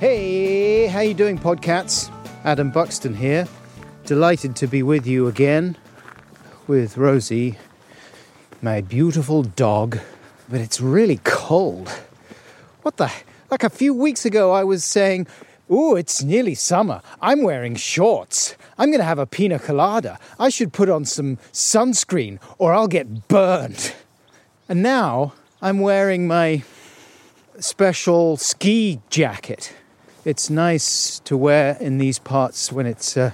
Hey, how you doing, podcats? Adam Buxton here. Delighted to be with you again with Rosie, my beautiful dog. But it's really cold. What the? Like a few weeks ago, I was saying, "Ooh, it's nearly summer. I'm wearing shorts. I'm going to have a pina colada. I should put on some sunscreen, or I'll get burned." And now I'm wearing my special ski jacket. It's nice to wear in these parts when it's uh,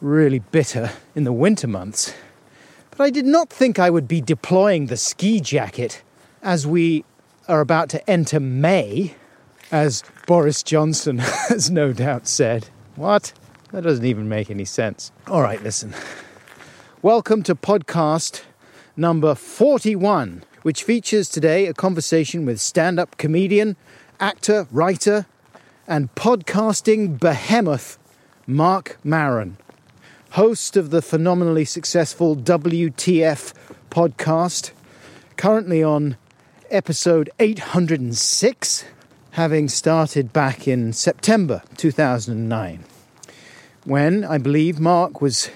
really bitter in the winter months. But I did not think I would be deploying the ski jacket as we are about to enter May, as Boris Johnson has no doubt said. What? That doesn't even make any sense. All right, listen. Welcome to podcast number 41, which features today a conversation with stand up comedian, actor, writer, and podcasting behemoth Marc Maron, host of the phenomenally successful WTF podcast, currently on episode 806, having started back in September 2009, when I believe Marc was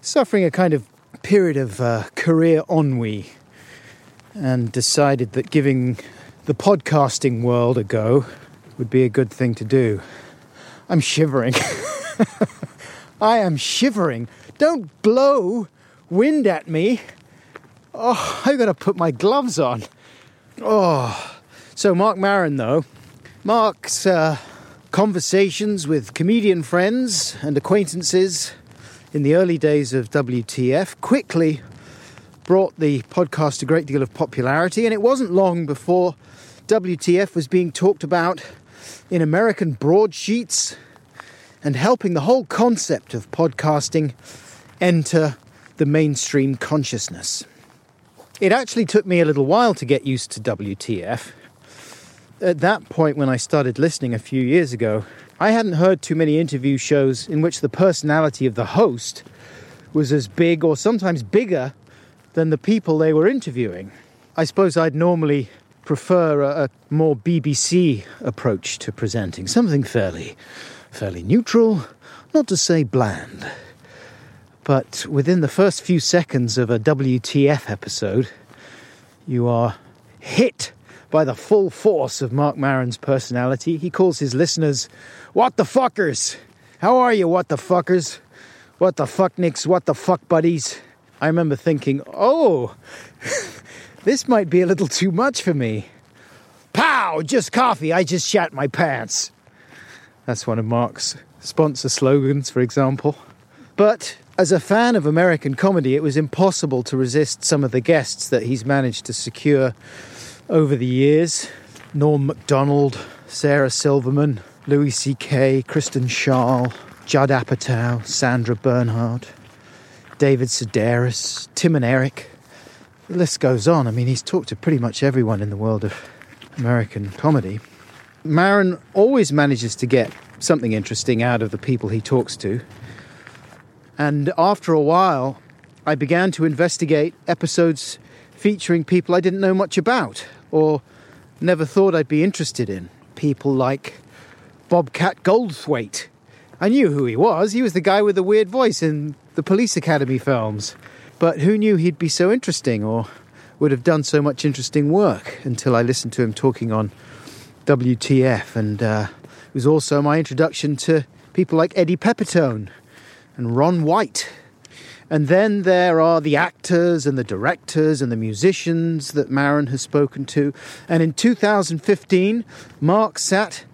suffering a kind of period of uh, career ennui and decided that giving the podcasting world a go would be a good thing to do. I'm shivering. I am shivering. Don't blow wind at me. Oh, I've got to put my gloves on. Oh, so Marc Maron, though, Marc's uh, conversations with comedian friends and acquaintances in the early days of WTF quickly brought the podcast a great deal of popularity, and it wasn't long before WTF was being talked about in American broadsheets and helping the whole concept of podcasting enter the mainstream consciousness. It actually took me a little while to get used to WTF. At that point, when I started listening a few years ago, I hadn't heard too many interview shows in which the personality of the host was as big or sometimes bigger than the people they were interviewing. I suppose I'd normally prefer a, a more BBC approach to presenting, something fairly, fairly neutral, not to say bland. But within the first few seconds of a WTF episode, you are hit by the full force of Marc Maron's personality. He calls his listeners, What the fuckers? How are you, what the fuckers? What the fucknicks? What the fuck buddies? I remember thinking, Oh, this might be a little too much for me. Pow! Just coffee. I just shat my pants. That's one of Marc's sponsor slogans, for example. But as a fan of American comedy, it was impossible to resist some of the guests that he's managed to secure over the years Norm MacDonald, Sarah Silverman, Louis C.K., Kristen Schaal, Judd Apatow, Sandra Bernhard, David Sedaris, Tim and Eric. The list goes on. I mean, he's talked to pretty much everyone in the world of American comedy. Maron always manages to get something interesting out of the people he talks to. And after a while, I began to investigate episodes featuring people I didn't know much about or never thought I'd be interested in. People like Bobcat Goldthwait. I knew who he was. He was the guy with the weird voice in the Police Academy films. But who knew he'd be so interesting or would have done so much interesting work until I listened to him talking on WTF. And uh, it was also my introduction to people like Eddie Pepitone and Ron White. And then there are the actors and the directors and the musicians that Maron has spoken to. And in 2015, Marc sat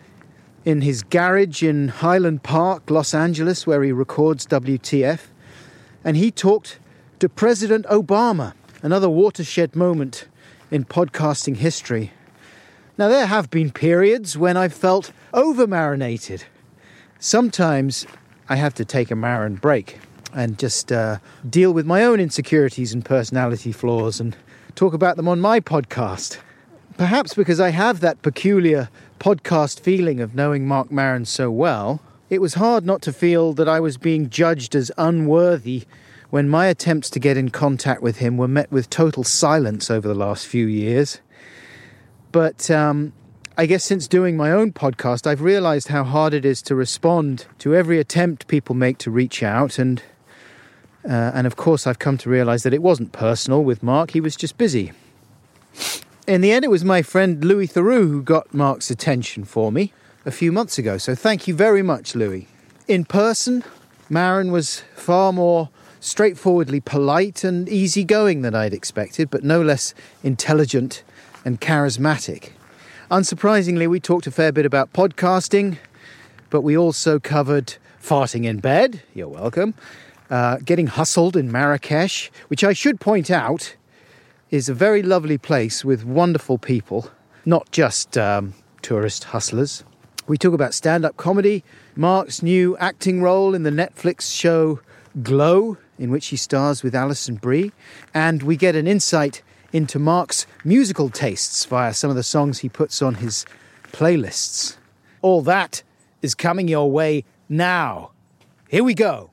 in his garage in Highland Park, Los Angeles, where he records WTF, and he talked to President Obama, another watershed moment in podcasting history. Now, there have been periods when I've felt over marinated. Sometimes I have to take a Maron break and just uh, deal with my own insecurities and personality flaws and talk about them on my podcast. Perhaps because I have that peculiar podcast feeling of knowing Marc Maron so well, it was hard not to feel that I was being judged as unworthy when my attempts to get in contact with him were met with total silence over the last few years. But um, I guess since doing my own podcast, I've realized how hard it is to respond to every attempt people make to reach out. And, uh, and of course, I've come to realize that it wasn't personal with Marc, he was just busy. In the end, it was my friend Louis Theroux who got Marc's attention for me a few months ago. So thank you very much, Louis. In person, Maron was far more straightforwardly polite and easygoing than I'd expected, but no less intelligent and charismatic. Unsurprisingly, we talked a fair bit about podcasting, but we also covered farting in bed, you're welcome, uh, getting hustled in Marrakesh, which I should point out is a very lovely place with wonderful people, not just um, tourist hustlers. We talk about stand up comedy, Marc's new acting role in the Netflix show Glow, in which he stars with Alison Brie, and we get an insight into Marc's musical tastes via some of the songs he puts on his playlists. All that is coming your way now. Here we go.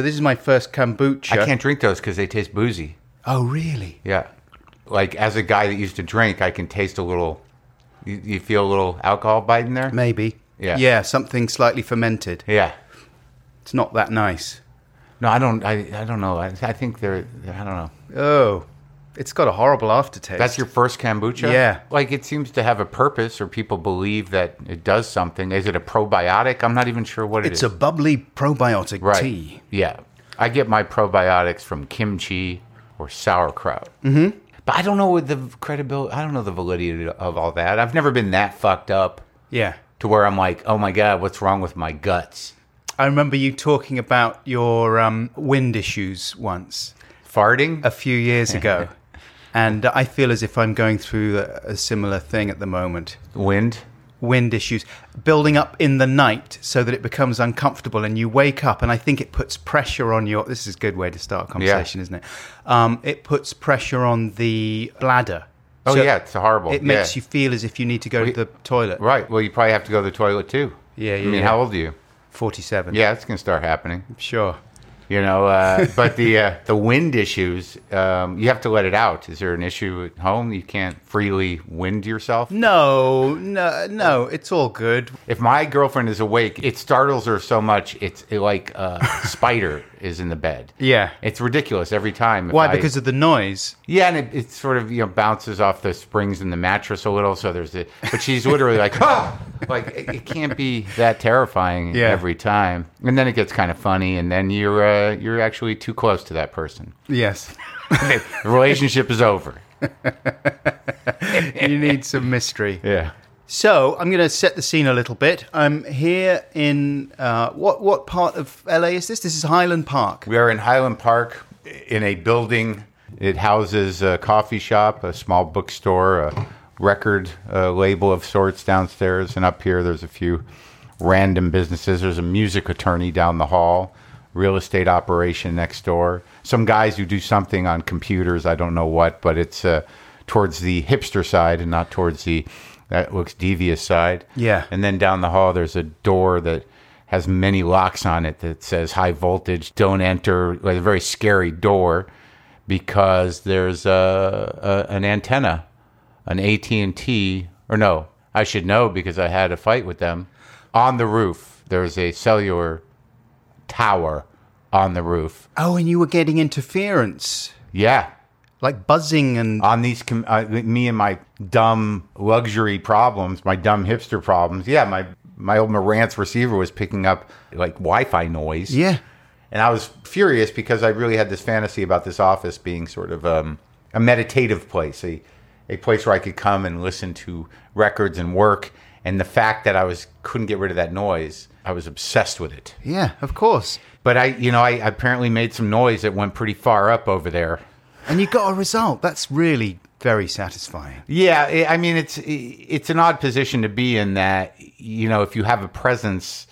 So this is my first kombucha. I can't drink those because they taste boozy. Oh, really? Yeah. Like as a guy that used to drink, I can taste a little. You, you feel a little alcohol bite in there? Maybe. Yeah. Yeah, something slightly fermented. Yeah. It's not that nice. No, I don't. I, I don't know. I, I think they're. I don't know. Oh, it's got a horrible aftertaste. That's your first kombucha. Yeah. Like it seems to have a purpose, or people believe that it does something. Is it a probiotic? I'm not even sure what it It's is. a bubbly probiotic right. tea. Yeah. I get my probiotics from kimchi or sauerkraut. Mm-hmm. But I don't know what the credibility. I don't know the validity of all that. I've never been that fucked up. Yeah. to where I'm like, oh my god, what's wrong with my guts? I remember you talking about your um, wind issues once Farting? a few years ago. and I feel as if I'm going through a, a similar thing at the moment. Wind? Wind issues building up in the night so that it becomes uncomfortable and you wake up and I think it puts pressure on your this is a good way to start a conversation, isn't it? Um, it puts pressure on the bladder. Oh So yeah, it's horrible. It makes Yeah. you feel as if you need to go We- to the toilet. right. Well, you probably have to go to the toilet too. Yeah, yeah. I mean, yeah. how old are you? 47. Yeah, it's gonna start happening. Sure. You know, uh, but the uh, the wind issues, um, you have to let it out. Is there an issue at home? You can't freely wind yourself. No, no, no, it's all good. If my girlfriend is awake, it startles her so much. It's it like a spider is in the bed. Yeah. It's ridiculous every time. Why? I- Because of the noise. Yeah, and it, it sort of you know bounces off the springs in the mattress a little. So there's the, but she's literally like, ah, like it, it can't be that terrifying Yeah. every time. And then it gets kind of funny, and then you're uh, you're actually too close to that person. Yes. the relationship is over. you need some mystery. Yeah. So I'm going to set the scene a little bit. I'm here in uh, what what part of LA is this? This is Highland Park. We are in Highland Park in a building. It houses a coffee shop, a small bookstore, a record uh, label of sorts downstairs, and up here there's a few random businesses. There's a music attorney down the hall, real estate operation next door, some guys who do something on computers. I don't know what, but it's uh, towards the hipster side and not towards the that looks devious side. Yeah. And then down the hall, there's a door that has many locks on it that says high voltage, don't enter. Like a very scary door because there's a, a an antenna, an AT and T, or no, I should know because I had a fight with them on the roof. There's a cellular tower on the roof. Oh, and you were getting interference, Yeah. Like buzzing and. On these, com- uh, me and my dumb luxury problems, my dumb hipster problems. Yeah, my my old Marantz receiver was picking up like Wi-Fi noise. yeah. And I was furious because I really had this fantasy about this office being sort of um, a meditative place, a, a place where I could come and listen to records and work. And the fact that I was couldn't get rid of that noise, I was obsessed with it. Yeah, of course. But I, you know, I apparently made some noise that went pretty far up over there. And you got a result. That's really very satisfying. Yeah, I mean, it's it's an odd position to be in that you know if you have a presence,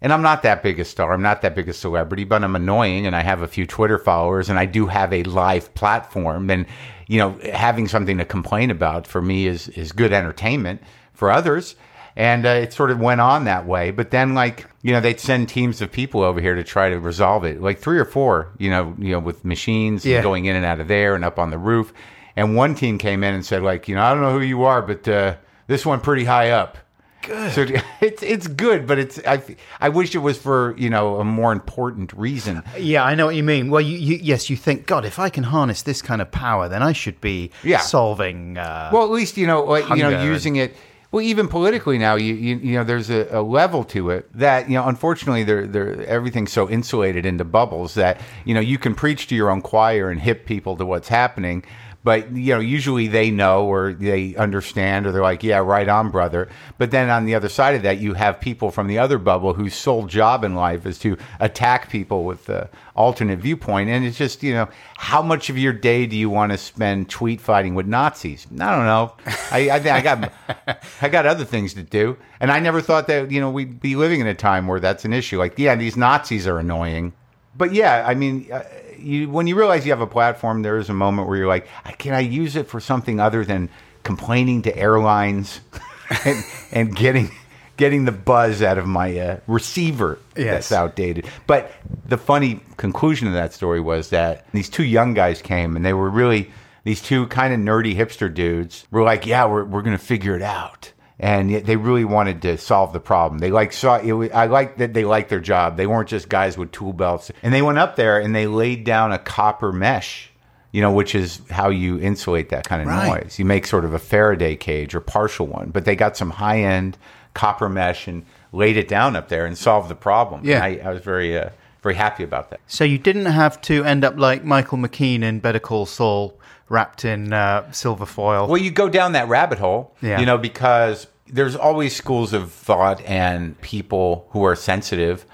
and I'm not that big a star, I'm not that big a celebrity, but I'm annoying, and I have a few Twitter followers, and I do have a live platform, and you know having something to complain about for me is is good entertainment for others. And uh, it sort of went on that way, but then like you know they'd send teams of people over here to try to resolve it, like three or four, you know, you know, with machines and Yeah. going in and out of there and up on the roof. And one team came in and said, like, you know, I don't know who you are, but uh, this one pretty high up. Good. So it's it's good, but it's I I wish it was for you know a more important reason. Yeah, I know what you mean. Well, you, you yes, you think, God, if I can harness this kind of power, then I should be Yeah. solving. Uh, Well, at least you know like, you know using it. Well, even politically now, you you, you know there's a, a level to it that you know unfortunately they're, they're everything's so insulated into bubbles that you know you can preach to your own choir and hip people to what's happening, but you know usually they know or they understand or they're like yeah right on brother. But then on the other side of that, you have people from the other bubble whose sole job in life is to attack people with the alternate viewpoint, and it's just you know how much of your day do you want to spend tweet fighting with Nazis? I don't know. I I, I got I got other things to do, and I never thought that you know we'd be living in a time where that's an issue. Like, yeah, these Nazis are annoying, but yeah, I mean, uh, you when you realize you have a platform, there is a moment where you're like, can I use it for something other than complaining to airlines and, and getting getting the buzz out of my uh, receiver Yes. that's outdated. But the funny conclusion of that story was that these two young guys came and they were really these two kind of nerdy hipster dudes were like, yeah, we're we're gonna figure it out. And they really wanted to solve the problem. They like saw it. was- I like that they liked their job. They weren't just guys with tool belts. And they went up there and they laid down a copper mesh, you know, which is how you insulate that kind of Right. noise. You make sort of a Faraday cage or partial one. But they got some high end copper mesh and laid it down up there and solved the problem. Yeah. I, I was very uh, very happy about that. so you didn't have to end up like Michael McKean in Better Call Saul, wrapped in uh, silver foil. Well, you go down that rabbit hole, Yeah. you know, because there's always schools of thought and people who are sensitive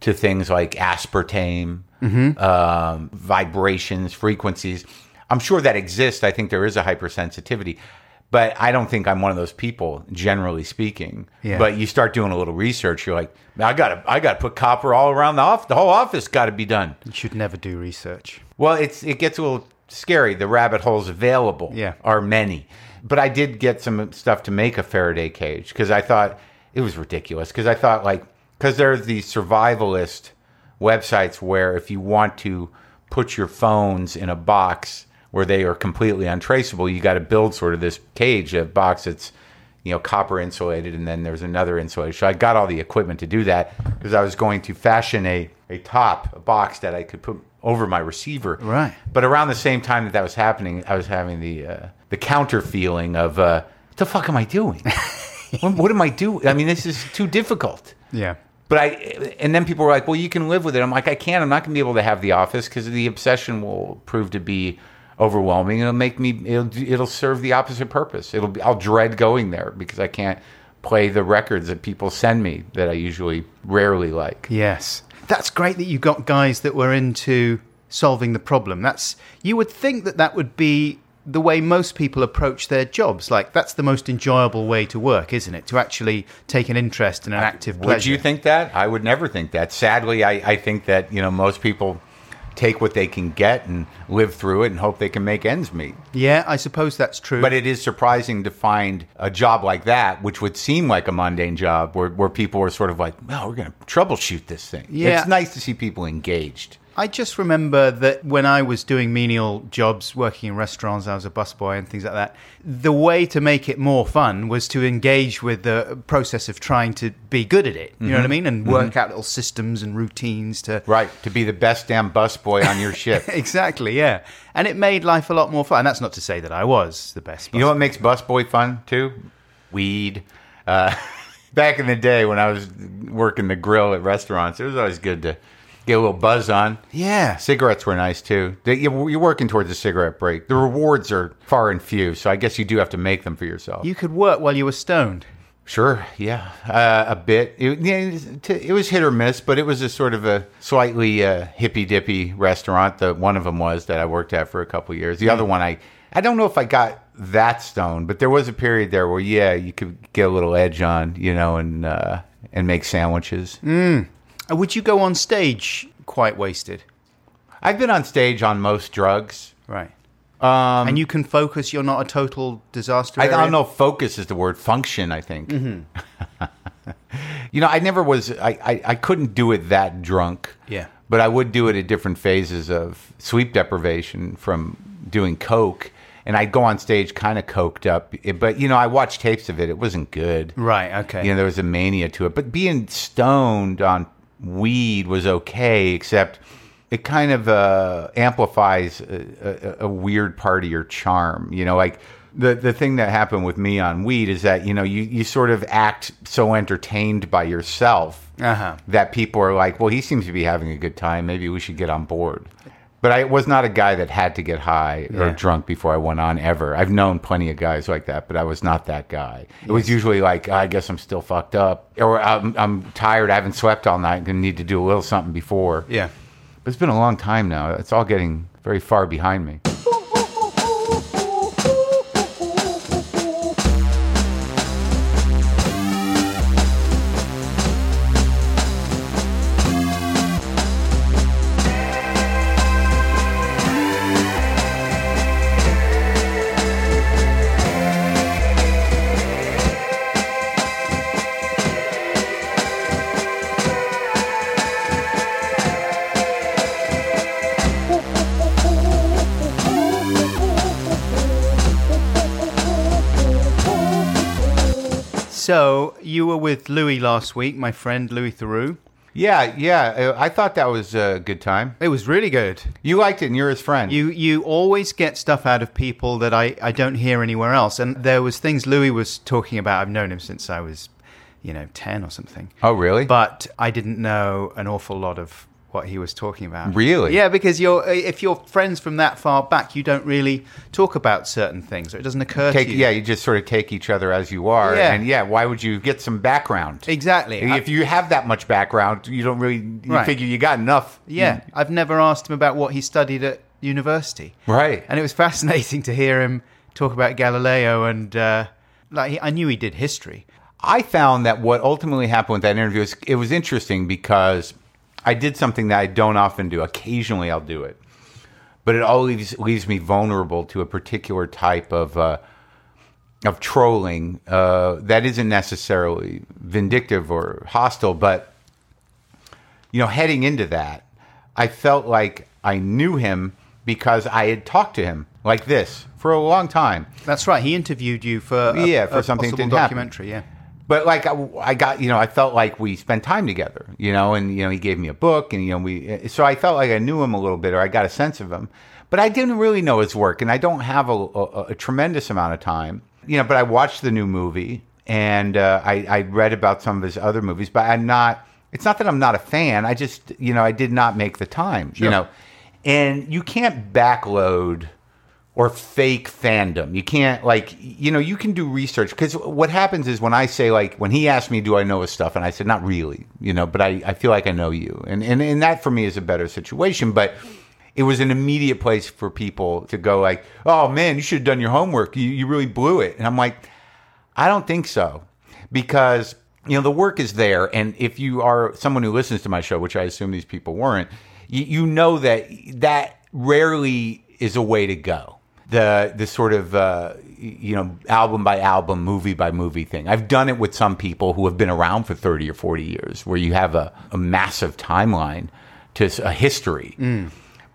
to things like aspartame, um, vibrations, frequencies. I'm sure that exists. I think there is a hypersensitivity, but I don't think I'm one of those people, generally speaking. Yeah. But you start doing a little research, you're like, I got to, I got to put copper all around the office. The whole office got to be done. you should never do research. Well, it's it gets a little scary. The rabbit holes available Yeah. are many. But I did get some stuff to make a Faraday cage because I thought it was ridiculous. Because I thought like because there's these survivalist websites where if you want to put your phones in a box where they are completely untraceable, you got to build sort of this cage, a box that's you know copper insulated, and then there's another insulation. So I got all the equipment to do that because I was going to fashion a a top, a box that I could put over my receiver. Right. But around the same time that that was happening, I was having the uh, the counter feeling of uh, what the fuck am I doing? what, what am I doing? I mean, this is too difficult. Yeah. But I, and then people were like, "Well, you can live with it." I'm like, "I can't. I'm not going to be able to have the office because the obsession will prove to be overwhelming. It'll make me. It'll, it'll serve the opposite purpose. It'll. Be, I'll dread going there because I can't play the records that people send me that I usually rarely like. Yes. That's great that you got guys that were into solving the problem. That's you would think that that would be the way most people approach their jobs. Like that's the most enjoyable way to work, isn't it? To actually take an interest in an active Would you think that? I would never think that. Sadly, I, I think that you know most people take what they can get and live through it and hope they can make ends meet. Yeah, I suppose that's true. But it is surprising to find a job like that, which would seem like a mundane job, where, where people are sort of like, well, we're going to troubleshoot this thing. Yeah. It's nice to see people engaged. I just remember that when I was doing menial jobs, working in restaurants, I was a busboy and things like that. The way to make it more fun was to engage with the process of trying to be good at it. You know what I mean? And work out little systems and routines to. Right, to be the best damn busboy on your ship. Exactly, yeah. And it made life a lot more fun. And that's not to say that I was the best. You know what makes busboy fun too? Weed. Uh, back in the day when I was working the grill at restaurants, it was always good to get a little buzz on. Yeah. Cigarettes were nice too. They, you- you're working towards a cigarette break. The rewards are far and few, so I guess you do have to make them for yourself. You could work while you were stoned. Sure, yeah, uh, a bit. It, yeah, it was- t- it was hit or miss, but it was a sort of a slightly uh, hippy dippy restaurant. The one of them was that I worked at for a couple of years. The other one, I I don't know if I got that stoned, but there was a period there where yeah, you could get a little edge on, you know, and uh, and make sandwiches. Uh, Would you go on stage quite wasted? I've been on stage on most drugs. Right. Um, and you can focus. You're not a total disaster. I, I don't know if focus is the word. Function, I think. you know, I never was. I, I I couldn't do it that drunk. Yeah. But I would do it at different phases of sleep deprivation from doing coke, and I'd go on stage kind of coked up. But you know, I watched tapes of it. It wasn't good. Right. Okay. You know, there was a mania to it. But being stoned on weed was okay, except it kind of uh, amplifies a, a, a weird part of your charm. You know, like the the thing that happened with me on weed is that you know you you sort of act so entertained by yourself Uh-huh. that people are like, well, he seems to be having a good time. Maybe we should get on board. But I was not a guy that had to get high or Yeah. drunk before I went on ever. I've known plenty of guys like that, but I was not that guy. It was usually like, I guess I'm still fucked up, or I'm, I'm tired, I haven't slept all night, and need to do a little something before. yeah. But it's been a long time now. It's all getting very far behind me. So you were with Louis last week, my friend Louis Theroux. Yeah, yeah. uh, I thought that was a good time. It was really good. You liked it, and you're his friend. You you always get stuff out of people that I, I don't hear anywhere else. And there was things Louis was talking about. I've known him since I was, you know, ten or something. oh, really? But I didn't know an awful lot of what he was talking about. Really? Yeah, because you're if you're friends from that far back, you don't really talk about certain things, or it doesn't occur to you. yeah, you just sort of take each other as you are, Yeah. and yeah, why would you get some background? Exactly. If I- you have that much background, you don't really you Right. figure you got enough. Yeah, I've never asked him about what he studied at university. Right. And it was fascinating to hear him talk about Galileo and uh, like he, I knew he did history. I found that what ultimately happened with that interview is it was interesting because I did something that I don't often do. Occasionally, I'll do it, but it always leaves me vulnerable to a particular type of uh, of trolling uh, that isn't necessarily vindictive or hostile, but you know, heading into that, I felt like I knew him because I had talked to him like this for a long time. That's right. He interviewed you for a, Yeah, for a something that happen. documentary. Yeah. But like I, I got, you know, I felt like we spent time together, you know, and you know he gave me a book, and you know we, so I felt like I knew him a little bit, or I got a sense of him, but I didn't really know his work, and I don't have a, a, a tremendous amount of time, you know. But I watched the new movie, and uh, I, I read about some of his other movies, but I'm not. It's not that I'm not a fan. I just, you know, I did not make the time, you know, and you can't backload or fake fandom. You can't like you know you can do research. Because what happens is when I say like when he asked me do I know his stuff? and I said not really you know but I, I feel like I know you. And, and and that for me is a better situation but it was an immediate place for people to go like oh man you should have done your homework. You, you really blew it. And I'm like I don't think so. Because you know the work is there and if you are someone who listens to my show which I assume these people weren't you, you know that that rarely is a way to go the the sort of uh, you know album by album movie by movie thing I've done it with some people who have been around for 30 or 40 years where you have a, a massive timeline to a history.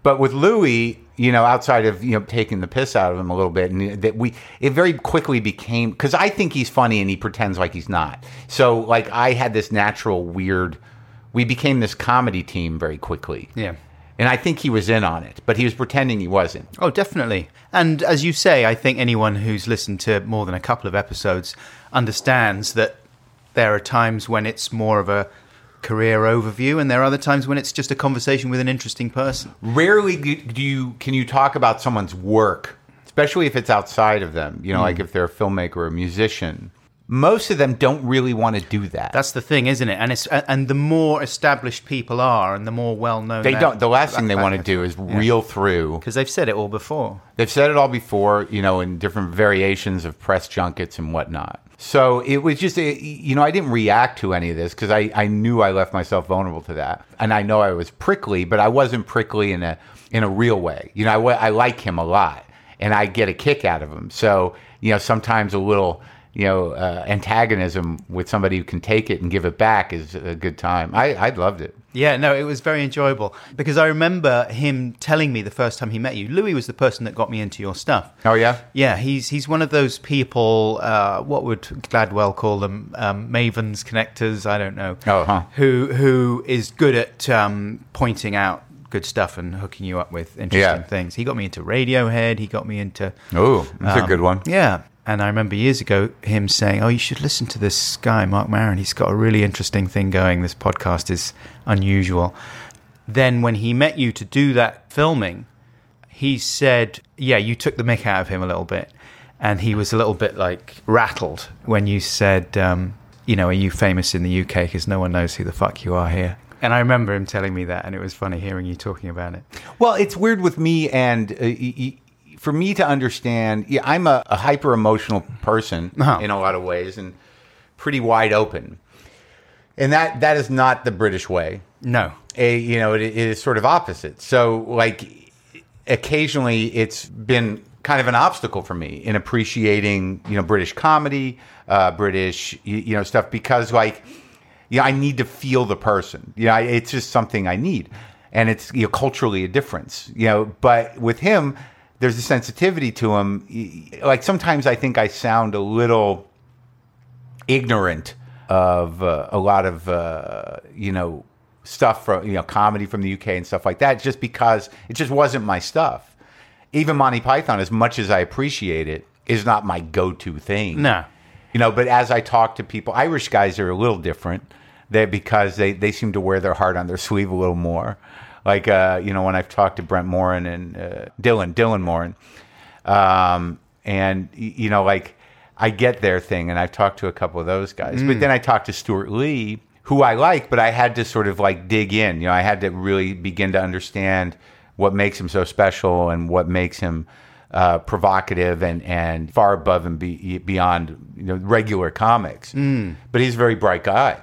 But with Louis, you know, outside of you know taking the piss out of him a little bit, and that we it very quickly became because I think he's funny and he pretends like he's not. So like I had this natural weird. We became this comedy team very quickly. Yeah. And I think he was in on it, but he was pretending he wasn't. Oh, definitely. And as you say, I think anyone who's listened to more than a couple of episodes understands that there are times when it's more of a career overview, and there are other times when it's just a conversation with an interesting person. Rarely do do you can you talk about someone's work, especially if it's outside of them. You know, hmm. like if they're a filmmaker or a musician. Most of them don't really want to do that. That's the thing, isn't it? And it's and the more established people are, and the more well known they don't. The last thing they want to do is reel through. because they've said it all before. They've said it all before, you know, in different variations of press junkets and whatnot. So it was just, a, you know, I didn't react to any of this because I, I knew I left myself vulnerable to that, and I know I was prickly, but I wasn't prickly in a in a real way. You know, I, I like him a lot, and I get a kick out of him. So you know, sometimes a little. You know, uh, antagonism with somebody who can take it and give it back is a good time. I, I loved it. Yeah, no, it was very enjoyable because I remember him telling me the first time he met you. Louis was the person that got me into your stuff. Oh yeah, Yeah, he's he's one of those people. Uh, what would Gladwell call them? Um, mavens, connectors. I don't know. Oh, huh. Who who is good at um, pointing out good stuff and hooking you up with interesting Yeah. things. He got me into Radiohead. He got me into. oh, that's a um, good one. Yeah. And I remember years ago him saying, "Oh, you should listen to this guy, Marc Maron. He's got a really interesting thing going. This podcast is unusual." Then, when he met you to do that filming, he said, "Yeah, you took the mick out of him a little bit," and he was a little bit like rattled when you said, um, "You know, are you famous in the UK? Because no one knows who the fuck you are here." And I remember him telling me that, and it was funny hearing you talking about it. Well, it's weird with me, and uh, y- for me to understand, yeah, I'm a, a hyper emotional person Uh-huh. in a lot of ways, and pretty wide open. And that that is not the British way. No, A, you know, it, it is sort of opposite. So, like, occasionally it's been kind of an obstacle for me in appreciating, you know, British comedy, uh, British, you, you know, stuff because, like, you know, I need to feel the person. You know, I, it's just something I need, and it's you know culturally a difference. You know, but with him, there's a sensitivity to them. Like sometimes I think I sound a little ignorant of uh, a lot of uh, you know stuff from you know comedy from the UK and stuff like that, just because it just wasn't my stuff. Even Monty Python, as much as I appreciate it, is not my go-to thing. no. You know, but as I talk to people, Irish guys are a little different. They because they they seem to wear their heart on their sleeve a little more. Like uh, you know, when I've talked to Brent Morin and uh, Dylan Dylan Moran, um, and you know, like I get their thing, and I've talked to a couple of those guys. But then I talked to Stewart Lee, who I like, but I had to sort of like dig in. You know, I had to really begin to understand what makes him so special and what makes him uh, provocative and, and far above and be, beyond you know regular comics. But he's a very bright guy.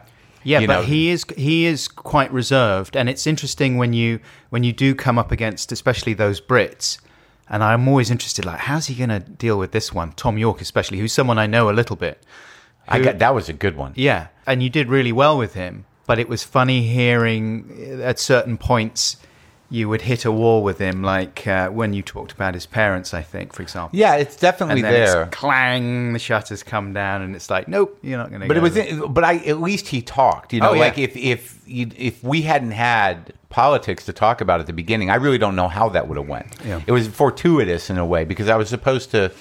Yeah, but know. he is he is quite reserved, and it's interesting when you when you do come up against, especially those Brits. And I'm always interested, like, how's he going to deal with this one? Thom Yorke, especially, who's someone I know a little bit. I got that was a good one. Yeah, and you did really well with him. But it was funny hearing at certain points you would hit a wall with him, like uh, when you talked about his parents, I think, for example. Yeah, it's definitely there. it's clang, the shutters come down, and it's like, nope, you're not going to. But it was, but I at least he talked. You know, Oh, yeah. like if if if we hadn't had politics to talk about at the beginning, I really don't know how that would have went. Yeah. It was fortuitous in a way because I was supposed to.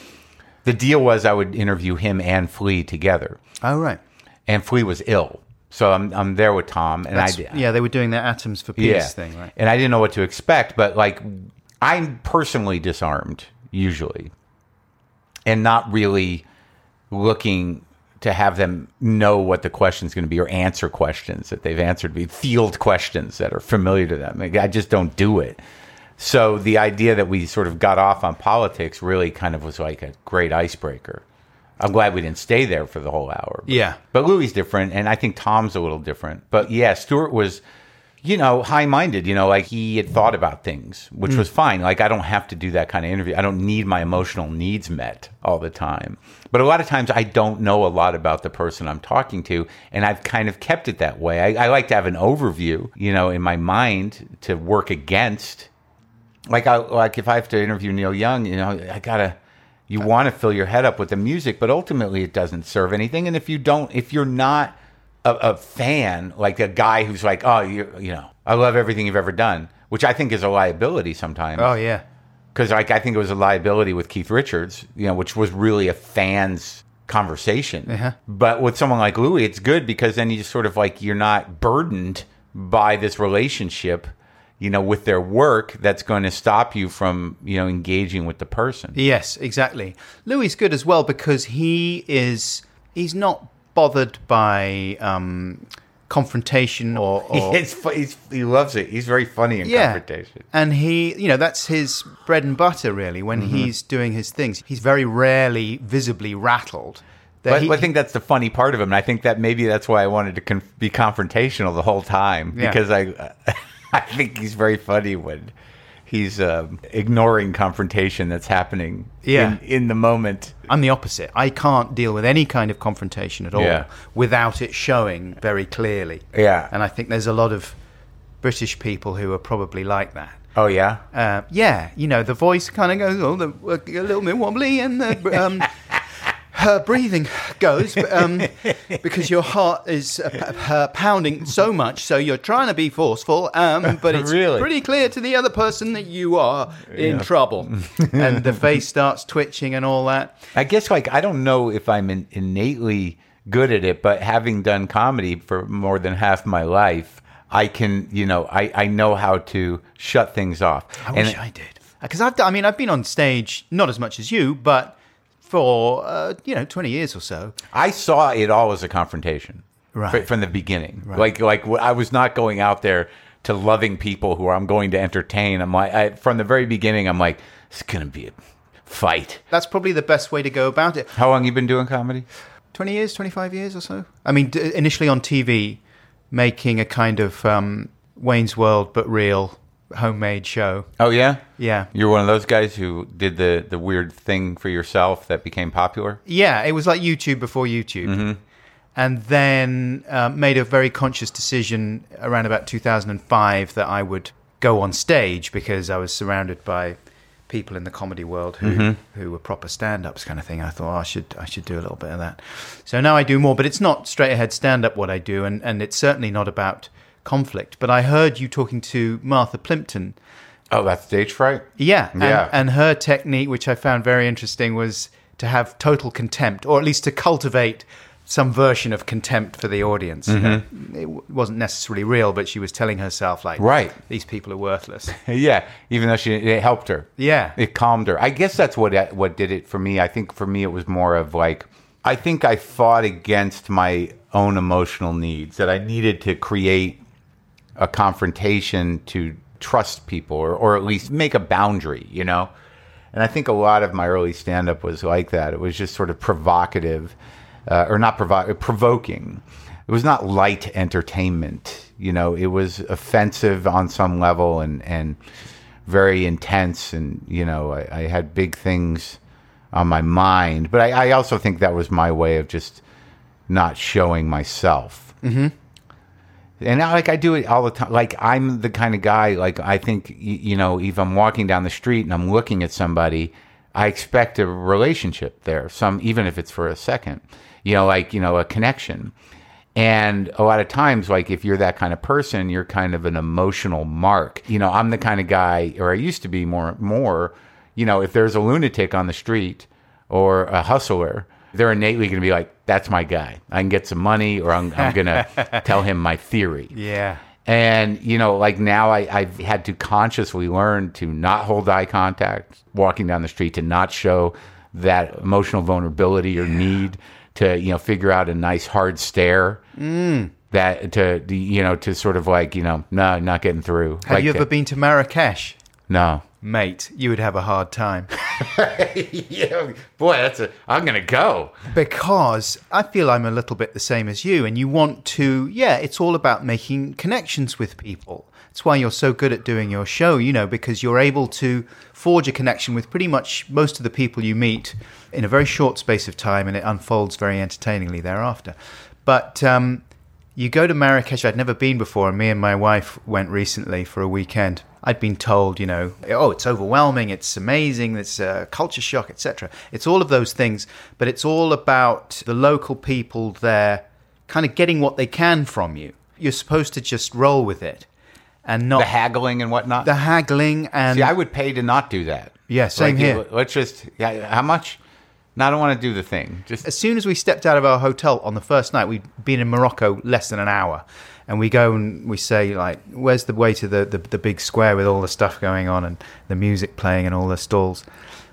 The deal was I would interview him and Flea together, Oh right, and Flea was ill, so I'm I'm there with Thom, and That's, I did. yeah, they were doing their atoms for peace thing, right? And I didn't know what to expect, but like I'm personally disarmed usually, and not really looking to have them know what the question's going to be or answer questions that they've answered me, field questions that are familiar to them. Like, I just don't do it. So the idea that we sort of got off on politics really kind of was like a great icebreaker. I'm glad we didn't stay there for the whole hour. But, Yeah. But Louis different, and I think Thom's a little different. But yeah, Stewart was you know, high minded. You know, like he had thought about things, which mm. was fine. Like I don't have to do that kind of interview. I don't need my emotional needs met all the time. But a lot of times I don't know a lot about the person I'm talking to, and I've kind of kept it that way. I, I like to have an overview, you know, in my mind to work against. Like I like if I have to interview Neil Young, you know, I gotta. You want to fill your head up with the music, but ultimately it doesn't serve anything. And if you don't, if you're not a, a fan, like a guy who's like, oh, you you know, I love everything you've ever done, which I think is a liability sometimes. Oh yeah. Because like I think it was a liability with Keith Richards, you know, which was really a fan's conversation. Uh-huh. But with someone like Louis, it's good because then you just sort of like you're not burdened by this relationship, you know, with their work that's going to stop you from you know engaging with the person. Yes, exactly. Louis is good as well because he is he's not bothered by um, confrontation or, or fu- he's, he loves it. He's very funny in yeah, confrontation. and he you know that's his bread and butter really. When Mm-hmm. he's doing his things, he's very rarely visibly rattled. But he- I think that's the funny part of him. And I think that maybe that's why I wanted to con- be confrontational the whole time Yeah. because I, I think he's very funny when he's um, ignoring confrontation that's happening Yeah. in, in the moment. I'm the opposite. I can't deal with any kind of confrontation at all Yeah. without it showing very clearly. Yeah. And I think there's a lot of British people who are probably like that. Oh yeah, Uh, yeah, you know, the voice kind of goes oh, the, a little bit wobbly, and the, um, her breathing goes um, because your heart is uh, p- uh, pounding so much. So you're trying to be forceful, um, but it's Really? pretty clear to the other person that you are in trouble, and the face starts twitching and all that. I guess like I don't know if I'm in, innately good at it, but having done comedy for more than half my life, I can you know I I know how to shut things off. I wish I did. Because I've, I mean, I've been on stage not as much as you, but for uh, you know, twenty years or so. I saw it all as a confrontation Right. fr- from the beginning. Like like w- I was not going out there to loving people who I'm going to entertain. I'm like I, from the very beginning. I'm like it's gonna be a fight. That's probably the best way to go about it. How long you been doing comedy? 20 years, 25 years or so. I mean, d- initially on TV, making a kind of um, Wayne's World but real homemade show. Oh yeah, Yeah. You're one of those guys who did the the weird thing for yourself that became popular. Yeah, it was like YouTube before YouTube. And then uh, made a very conscious decision around about 2005 that I would go on stage because I was surrounded by people in the comedy world who who were proper stand-ups kind of thing. I thought oh, I should I should do a little bit of that. So now I do more, but it's not straight ahead stand-up what I do, and and it's certainly not about conflict. But I heard you talking to Martha Plimpton. Oh, that's stage fright. Yeah, and, Yeah. and her technique, which I found very interesting, was to have total contempt, or at least to cultivate some version of contempt for the audience. You know, mm-hmm. It wasn't necessarily real, but she was telling herself, like, Right. these people are worthless. yeah, even though she it helped her. Yeah. it calmed her. I guess that's what uh, what did it for me. I think for me it was more of like I think I fought against my own emotional needs that I needed to create a confrontation to trust people or or at least make a boundary, you know. And I think a lot of my early stand up was like that. It was just sort of provocative uh, or not provo- provoking. It was not light entertainment, you know. It was offensive on some level and and very intense and you know I, I had big things on my mind but I, I also think that was my way of just not showing myself mm-hmm. And I, like i do it all the time like i'm the kind of guy like i think you know if i'm walking down the street and i'm looking at somebody i expect a relationship there some even if it's for a second you know like you know a connection and a lot of times, like if you're that kind of person, you're kind of an emotional mark. You know, I'm the kind of guy, or I used to be more, more. You know, if there's a lunatic on the street or a hustler, they're innately going to be like, "That's my guy. I can get some money, or I'm, I'm going to tell him my theory." Yeah. And you know, like now, I, I've had to consciously learn to not hold eye contact walking down the street, to not show that emotional vulnerability or need to you know figure out a nice hard stare mm. that to you know to sort of like you know no not getting through Have like you ever that. been to Marrakesh? no Mate, you would have a hard time. yeah, boy, that's a. I'm gonna go. because I feel I'm a little bit the same as you, and you want to, yeah, it's all about making connections with people. That's why you're so good at doing your show, you know, because you're able to forge a connection with pretty much most of the people you meet in a very short space of time, and it unfolds very entertainingly thereafter. But um, you go to Marrakesh, I'd never been before, and me and my wife went recently for a weekend. I'd been told, you know, oh, it's overwhelming, it's amazing, it's a culture shock, etc. It's all of those things, but it's all about the local people there kind of getting what they can from you. You're supposed to just roll with it and not The haggling and whatnot. the haggling and See, I would pay to not do that. Yeah, same Like, here. Let's just. Yeah, how much? No, I don't want to do the thing. Just as soon as we stepped out of our hotel on the first night, we'd been in Morocco less than an hour. And we go and we say, like, where's the way to the, the, the big square with all the stuff going on and the music playing and all the stalls?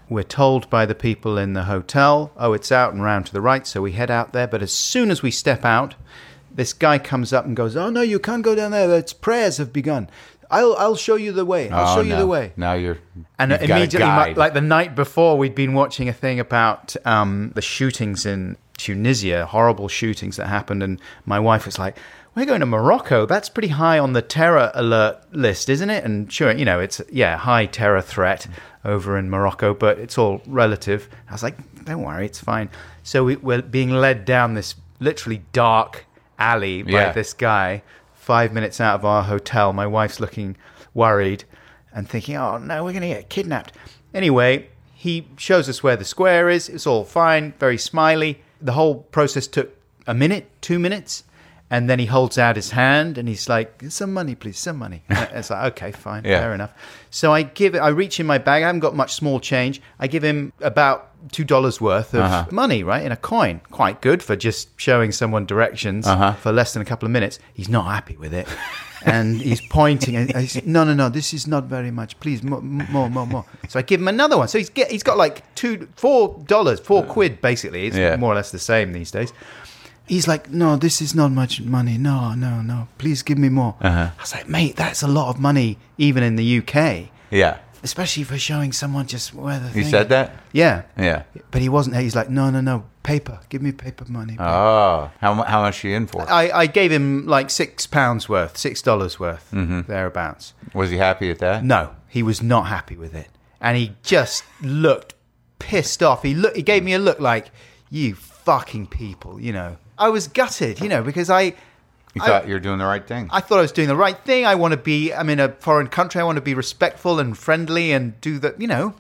We're told by the people in the hotel, oh, it's out and round to the right. So we head out there. But as soon as we step out, this guy comes up and goes, oh, no, you can't go down there. It's prayers have begun. I'll, I'll show you the way. I'll Oh, show you no. the way. Now you're. And you've got a immediately, like the night before, we'd been watching a thing about um, the shootings in Tunisia, horrible shootings that happened. And my wife was like, We're going to Morocco. That's pretty high on the terror alert list, isn't it? And sure, you know, it's, yeah, high terror threat over in Morocco, but it's all relative. I was like, Don't worry, it's fine. So we, we're being led down this literally dark alley by Yeah. this guy five minutes out of our hotel. My wife's looking worried and thinking, oh no, we're going to get kidnapped. Anyway, he shows us where the square is. It's all fine, very smiley. The whole process took a minute, two minutes. And then he holds out his hand and he's like, some money, please, some money. And it's like, okay, fine, Yeah. fair enough. So I give it, I reach in my bag. I haven't got much small change. I give him about $2 worth of Uh-huh. money, right, in a coin. Quite good for just showing someone directions Uh-huh. for less than a couple of minutes. He's not happy with it. And he's pointing, and said, "No, no, no! This is not very much. Please, more, more, more, more." So I give him another one. So he's get, he's got like two, four dollars, four quid, basically. It's Yeah. more or less the same these days. He's like, "No, this is not much money. No, no, no. Please give me more." Uh-huh. I was like, "Mate, that's a lot of money, even in the UK, yeah. especially for showing someone just where the." You thing said that? Yeah, Yeah. but he wasn't. He's like, "No, no, no. Paper. Give me paper money." Oh, how, how much are you in for? I, I gave him like six pounds worth, six dollars worth, Mm-hmm. thereabouts. Was he happy at that? No, he was not happy with it, and he just looked pissed off. He look, he gave me a look like, "You fucking people," you know. I was gutted, you know, because I, You I- thought you were doing the right thing. I thought I was doing the right thing. I want to be. I'm in a foreign country. I want to be respectful and friendly and do the, you know.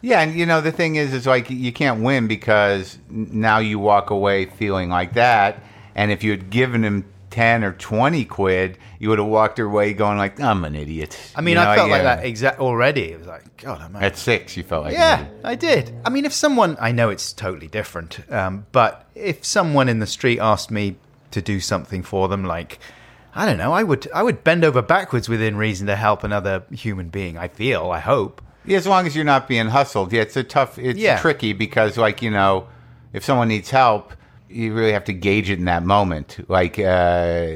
Yeah, and you know the thing is, is like you can't win because now you walk away feeling like that. And if you had given him ten or twenty quid, you would have walked away going like, "I'm an idiot." I mean, You know, I felt like that exact already. It was like, God, I'm. At six, you felt like Yeah. I did. I mean, if someone, I know it's totally different, um, but if someone in the street asked me to do something for them, like, I don't know, I would, I would bend over backwards within reason to help another human being. I feel, I hope. Yeah, as long as you're not being hustled. Yeah, it's a tough. It's Yeah. tricky because, like you know, if someone needs help, you really have to gauge it in that moment. Like uh,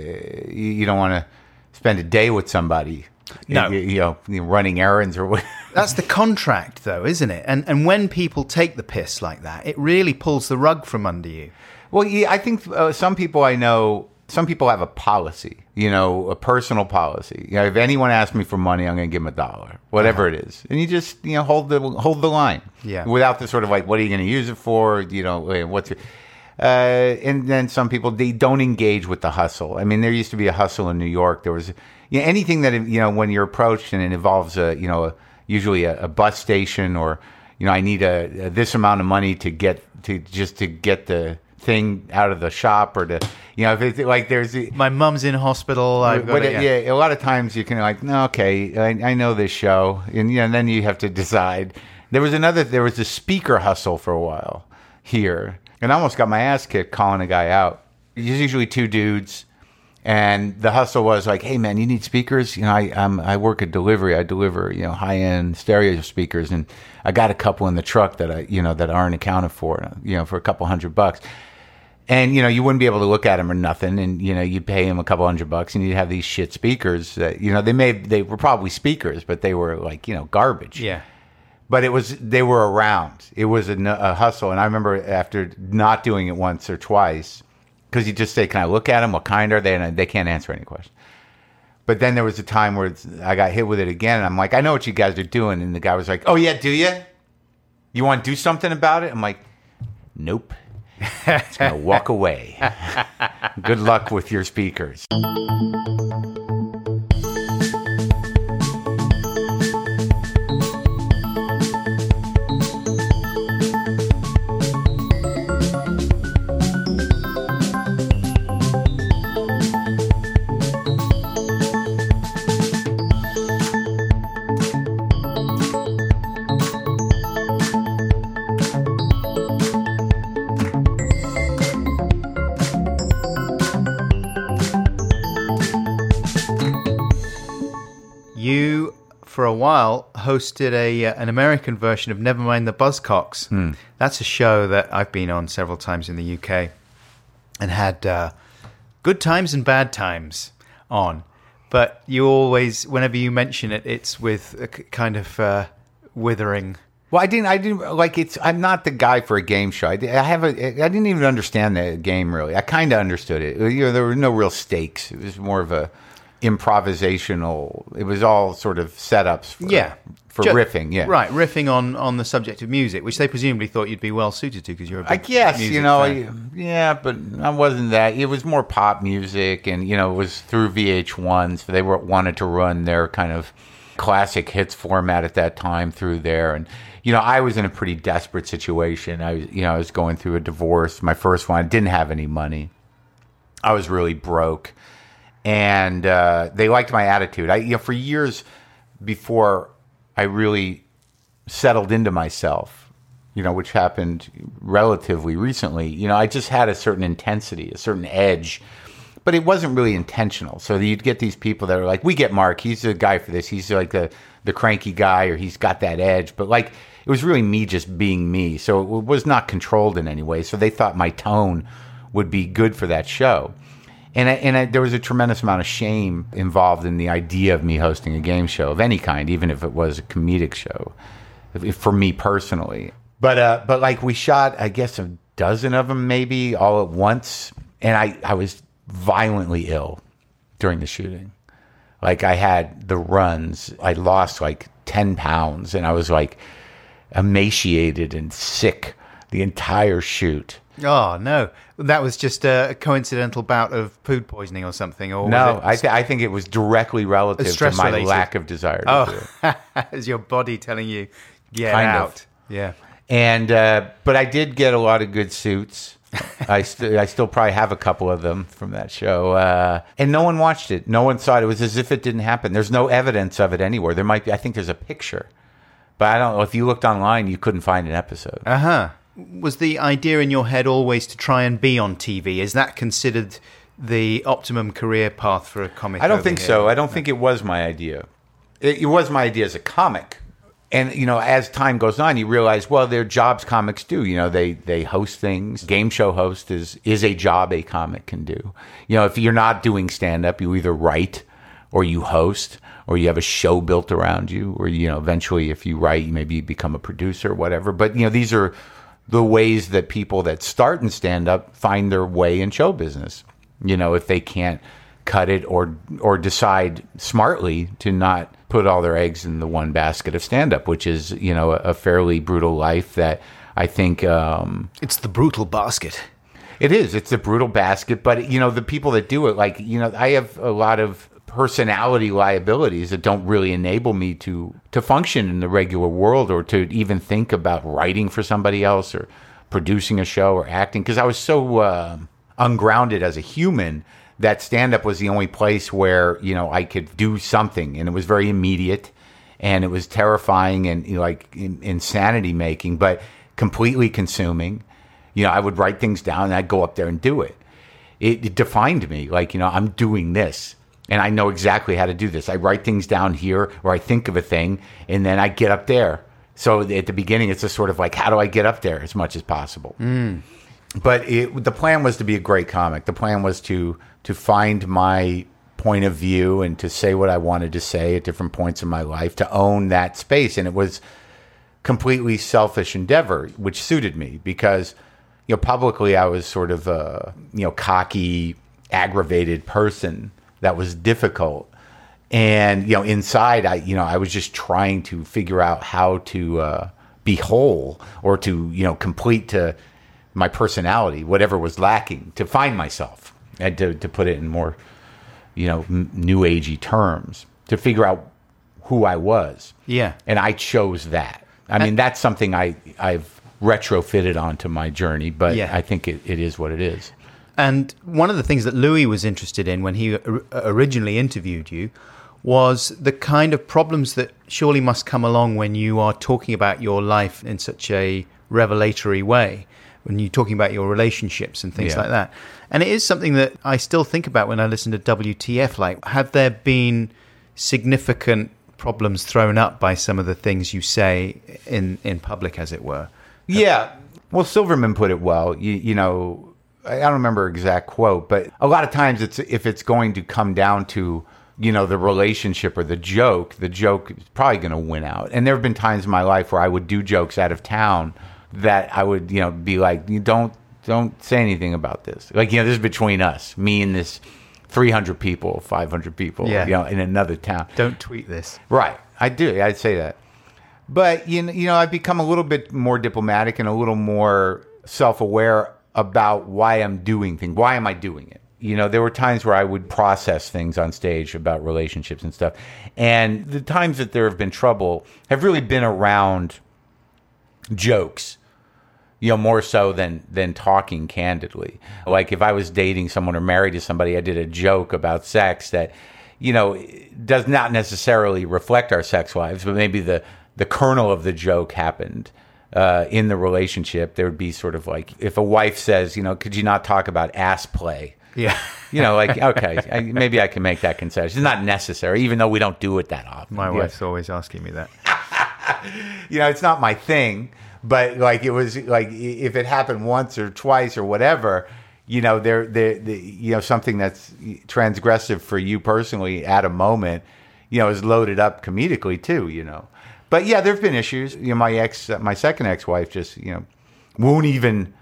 you, you don't want to spend a day with somebody. No. you, you know, you know, running errands or what. That's the contract, though, isn't it? And and when people take the piss like that, it really pulls the rug from under you. Well, yeah, I think uh, some people I know, some people have a policy, you know, a personal policy. You know, if anyone asks me for money, I'm going to give them a dollar, whatever it is, and you just you know hold the hold the line, Yeah. without the sort of like, what are you going to use it for? You know, what's your, uh, and then some people they don't engage with the hustle. I mean, there used to be a hustle in New York. There was you know, anything that you know when you're approached and it involves a you know a, usually a, a bus station or you know I need a, a this amount of money to get to just to get the thing out of the shop or to you know if it's like there's the- My mum's in hospital. I've got yeah. yeah. a lot of times you can like, no, okay, I, I know this show, and you know, and then you have to decide. There was another, there was a speaker hustle for a while here, and I almost got my ass kicked calling a guy out. It's usually two dudes, and the hustle was like, hey man, you need speakers? You know, I um, I work at delivery. I deliver you know high end stereo speakers, and I got a couple in the truck that I you know that aren't accounted for, you know, for a couple hundred bucks and you know you wouldn't be able to look at them or nothing and you know you'd pay him a couple hundred bucks and you'd have these shit speakers that you know they may they were probably speakers but they were like you know garbage yeah. But it was they were around. It was a hustle, and I remember after not doing it once or twice, because you just say, "Can I look at them? What kind are they?" And they can't answer any questions. But then there was a time where I got hit with it again, and I'm like, "I know what you guys are doing," and the guy was like, "Oh yeah, do you? You want to do something about it?" I'm like, "Nope." Just gonna walk away. Good luck with your speakers. Hosted a uh, an American version of Never Mind the Buzzcocks. That's a show that I've been on several times in the UK and had uh, good times and bad times on. But you always, whenever you mention it, it's with a kind of uh, withering. Well, I didn't. I didn't like it's. I'm not the guy for a game show. I, I have a. I didn't even understand the game really. I kind of understood it. You know, there were no real stakes. It was more of a improvisational. It was all sort of setups. For, Yeah. for Ju- riffing. Yeah, Right, riffing on, on the subject of music, which they presumably thought you'd be well suited to because you're a big I guess you know, fan. yeah, but I wasn't that. It was more pop music, and you know, it was through VH1, so they were wanted to run their kind of classic hits format at that time through there. And you know, I was in a pretty desperate situation. I was, you know, I was going through a divorce, my first one. I didn't have any money. I was really broke, and uh, they liked my attitude. I, you know, for years before I really settled into myself, you know, which happened relatively recently. You know, I just had a certain intensity, a certain edge, but it wasn't really intentional. So you'd get these people that are like, "We get Marc. He's the guy for this. He's like the the cranky guy, or he's got that edge." But like, it was really me just being me. So it was not controlled in any way. So they thought my tone would be good for that show. And, I, and I, there was a tremendous amount of shame involved in the idea of me hosting a game show of any kind, even if it was a comedic show, if- for me personally. But uh, but like we shot, I guess a dozen of them maybe all at once, and I I was violently ill during the shooting. Like I had the runs, I lost like ten pounds, and I was like emaciated and sick the entire shoot. Oh no, that was just a coincidental bout of food poisoning or something. Or No, I, th- I think it was directly relative to my related. lack of desire. To oh, is your body telling you get Kind of. out? Yeah. And uh, but I did get a lot of good suits. I st- I still probably have a couple of them from that show. Uh, and no one watched it. No one saw it. It was as if it didn't happen. There's no evidence of it anywhere. There might be. I think there's a picture, but I don't know if you looked online, you couldn't find an episode. Uh huh. Was the idea in your head always to try and be on TV? Is that considered the optimum career path for a comic? I don't think here? so. I don't think it was my idea. It, it was my idea as a comic. And you know, as time goes on, you realize, well, they're jobs comics do. You know, they they host things. Game show host is is a job a comic can do. You know, if you're not doing stand up, you either write or you host or you have a show built around you or you know, eventually if you write, you maybe become a producer or whatever. But you know, these are the ways that people that start in stand up find their way in show business. You know, if they can't cut it or or decide smartly to not put all their eggs in the one basket of stand up, which is, you know, a, a fairly brutal life that I think um, It's the brutal basket. it is. It's a brutal basket, but you know the people that do it, like you know, I have a lot of personality liabilities that don't really enable me to to function in the regular world or to even think about writing for somebody else or producing a show or acting because I was so uh, ungrounded as a human that stand up was the only place where you know I could do something, and it was very immediate, and it was terrifying and you know, like in, insanity making, but completely consuming. You know, I would write things down and I'd go up there and do it. It, it defined me. Like, you know, I'm doing this and I know exactly how to do this. I write things down here or I think of a thing and then I get up there. So at the beginning, it's just sort of like, how do I get up there as much as possible? Mm. But it, the plan was to be a great comic. The plan was to to find my point of view and to say what I wanted to say at different points in my life, to own that space. And it was completely selfish endeavor, which suited me because, you know, publicly I was sort of a, you know, cocky, aggravated person that was difficult. And, you know, inside I, you know, I was just trying to figure out how to uh, be whole or to, you know, complete to my personality, whatever was lacking, to find myself and to, to put it in more, you know, m- new agey terms, to figure out who I was. Yeah. And I chose that. I mean, that's something I, I've retrofitted onto my journey, but Yeah. I think it, it is what it is. And one of the things that Louis was interested in when he originally interviewed you was the kind of problems that surely must come along when you are talking about your life in such a revelatory way, when you're talking about your relationships and things Yeah. like that. And it is something that I still think about when I listen to WTF. Like, have there been significant problems thrown up by some of the things you say in, in public, as it were? Yeah. Well, Silverman put it well. You, you know, I don't remember exact quote, but a lot of times it's if it's going to come down to you know the relationship or the joke, the joke is probably going to win out. And there have been times in my life where I would do jokes out of town that I would you know be like, you don't don't say anything about this. Like you know, this is between us, me and this. 300 people, 500 people, Yeah. you know, in another town. Don't tweet this. Right. I do. I'd say that. But you know, you know, I've become a little bit more diplomatic and a little more self-aware about why I'm doing things. Why am I doing it? You know, there were times where I would process things on stage about relationships and stuff. And the times that there have been trouble have really been around jokes you know more so than than talking candidly like if i was dating someone or married to somebody i did a joke about sex that you know does not necessarily reflect our sex lives but maybe the the kernel of the joke happened uh, in the relationship there would be sort of like if a wife says you know could you not talk about ass play Yeah. you know like okay I, maybe i can make that concession it's not necessary even though we don't do it that often My Yeah wife's always asking me that. you know, it's not my thing, but like it was like if it happened once or twice or whatever, you know, there, there, the, you know, something that's transgressive for you personally at a moment, you know, is loaded up comedically too, you know. But yeah, there've been issues. You know, my ex, my second ex-wife, just you know, won't even.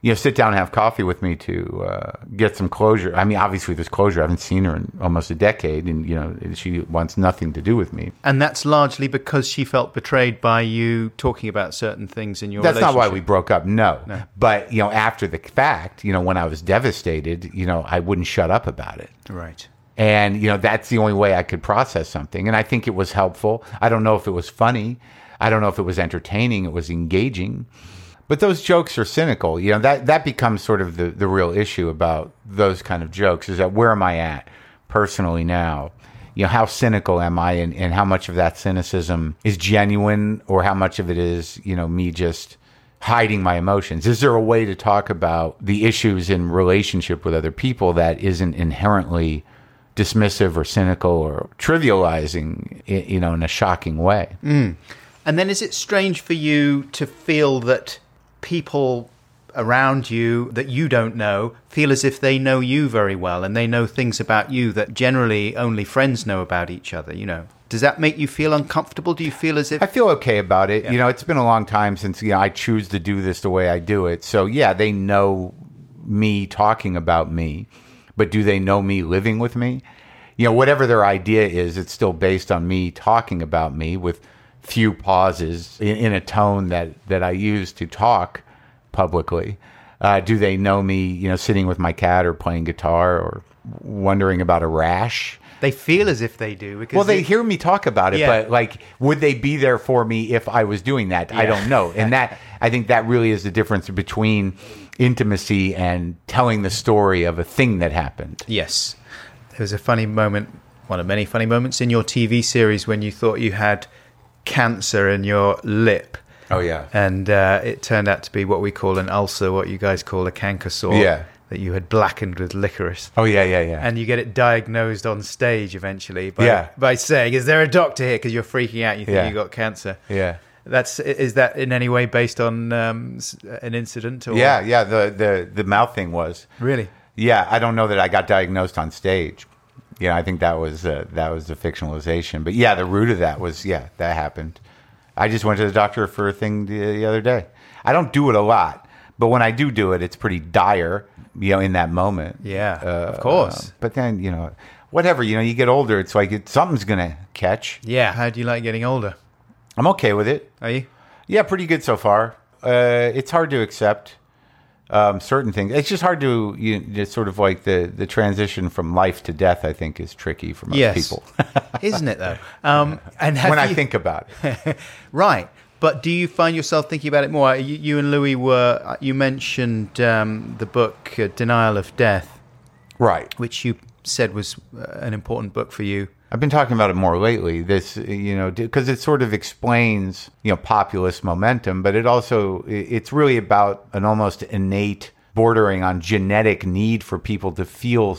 You know, sit down and have coffee with me to uh, get some closure. I mean, obviously, there's closure. I haven't seen her in almost a decade, and you know, she wants nothing to do with me. And that's largely because she felt betrayed by you talking about certain things in your life. That's not why we broke up. No. But, you know, after the fact, you know, when I was devastated, you know, I wouldn't shut up about it. Right. And, you know, that's the only way I could process something. And I think it was helpful. I don't know if it was funny. I don't know if it was entertaining. It was engaging. But those jokes are cynical. You know, that, that becomes sort of the, the real issue about those kind of jokes is that where am I at personally now? You know, how cynical am I and, and how much of that cynicism is genuine or how much of it is, you know, me just hiding my emotions? Is there a way to talk about the issues in relationship with other people that isn't inherently dismissive or cynical or trivializing, you know, in a shocking way? Mm. And then is it strange for you to feel that people around you that you don't know feel as if they know you very well and they know things about you that generally only friends know about each other, you know? Does that make you feel uncomfortable? Do you feel as if I feel okay about it. You know, it's been a long time since you know I choose to do this the way I do it. So yeah, they know me talking about me, but do they know me living with me? You know, whatever their idea is, it's still based on me talking about me with few pauses in, in a tone that that I use to talk publicly. Uh, do they know me? You know, sitting with my cat or playing guitar or wondering about a rash? they feel as if they do? Because Well, they hear me talk about it, Yeah. but like, would they be there for me if I was doing that? I don't know. And that, I think that really is the difference between intimacy and telling the story of a thing that happened. Yes. There was a funny moment, one of many funny moments in your TV series when you thought you had cancer in your lip. Oh, yeah. And uh, it turned out to be what we call an ulcer, what you guys call a canker sore. Yeah. That you had blackened with licorice. Oh, yeah, yeah, yeah. And you get it diagnosed on stage eventually by, Yeah. by saying, Is there a doctor here? Because you're freaking out. You think Yeah. you got cancer. yeah. That's is that in any way based on um, an incident? Or? Yeah, yeah. The, the, the mouth thing was. Really? Yeah, I don't know that I got diagnosed on stage. Yeah, I think that was uh, that was the fictionalization. But yeah, the root of that was yeah, that happened. I just went to the doctor for a thing the, the other day. I don't do it a lot, but when I do do it, it's pretty dire, you know, in that moment. Yeah, of course. Uh, but then, you know, whatever, you know, you get older, it's like it, something's going to catch. Yeah. How do you like getting older? I'm okay with it. Are you? Yeah, pretty good so far. Uh, it's hard to accept um, certain things. It's just hard to you just sort of like the the transition from life to death. I think is tricky for most Yes. people Isn't it though? Um, and when I think about it. right. But do you find yourself thinking about it more? You, you and Louis were. You mentioned um, the book uh, "Denial of Death," right. which you said was uh, an important book for you. I've been talking about it more lately. This, you know, because it sort of explains, you know, populist momentum, but it also it's really about an almost innate, bordering on genetic need for people to feel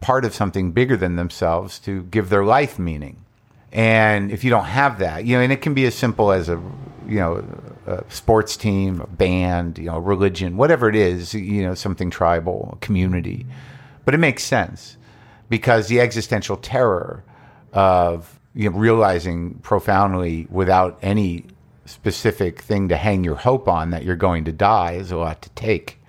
part of something bigger than themselves to give their life meaning. And if you don't have that, you know, and it can be as simple as a, you know, a sports team, a band, you know, religion, whatever it is, you know, something tribal, community. But it makes sense because the existential terror of you know, realizing profoundly without any specific thing to hang your hope on that you're going to die is a lot to take.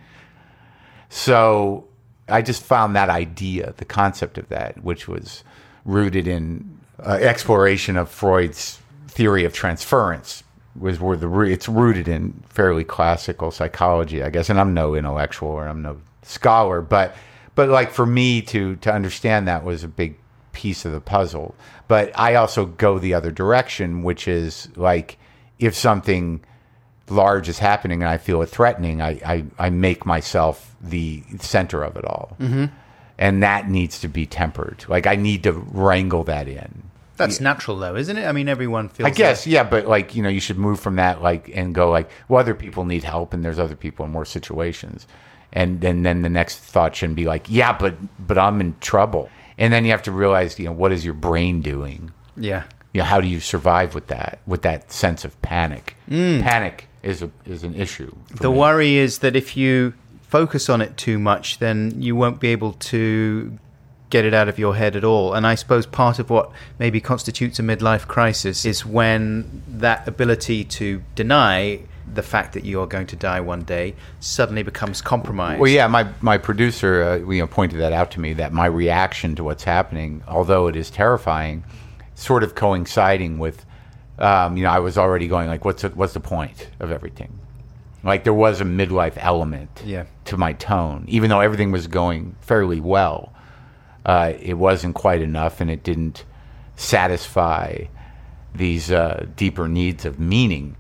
So I just found that idea, the concept of that, which was rooted in uh, exploration of Freud's theory of transference, was where the it's rooted in fairly classical psychology, I guess. And I'm no intellectual or I'm no scholar, but but like for me to to understand that was a big piece of the puzzle. But I also go the other direction, which is like if something large is happening and I feel it threatening, I, I, I make myself the center of it all. Mm-hmm. And that needs to be tempered. Like I need to wrangle that in. That's natural, though, isn't it? I mean, everyone feels. I guess, that. yeah, but like, you know, you should move from that like and go like, well, other people need help and there's other people in more situations. And then then the next thought shouldn't be like, yeah, but but I'm in trouble. And then you have to realize, you know, what is your brain doing? Yeah. you know, how do you survive with that with that sense of panic? Mm. Panic is a is an issue. The me. worry is that if you focus on it too much, then you won't be able to get it out of your head at all. And I suppose part of what maybe constitutes a midlife crisis is when that ability to deny the fact that you are going to die one day suddenly becomes compromised. Well, yeah, my my producer, uh, you know, pointed that out to me that my reaction to what's happening, although it is terrifying, sort of coinciding with, um, you know, I was already going like, what's the, what's the point of everything? Like there was a midlife element Yeah. to my tone, even though everything was going fairly well. Uh, it wasn't quite enough, and it didn't satisfy these uh, deeper needs of meaning.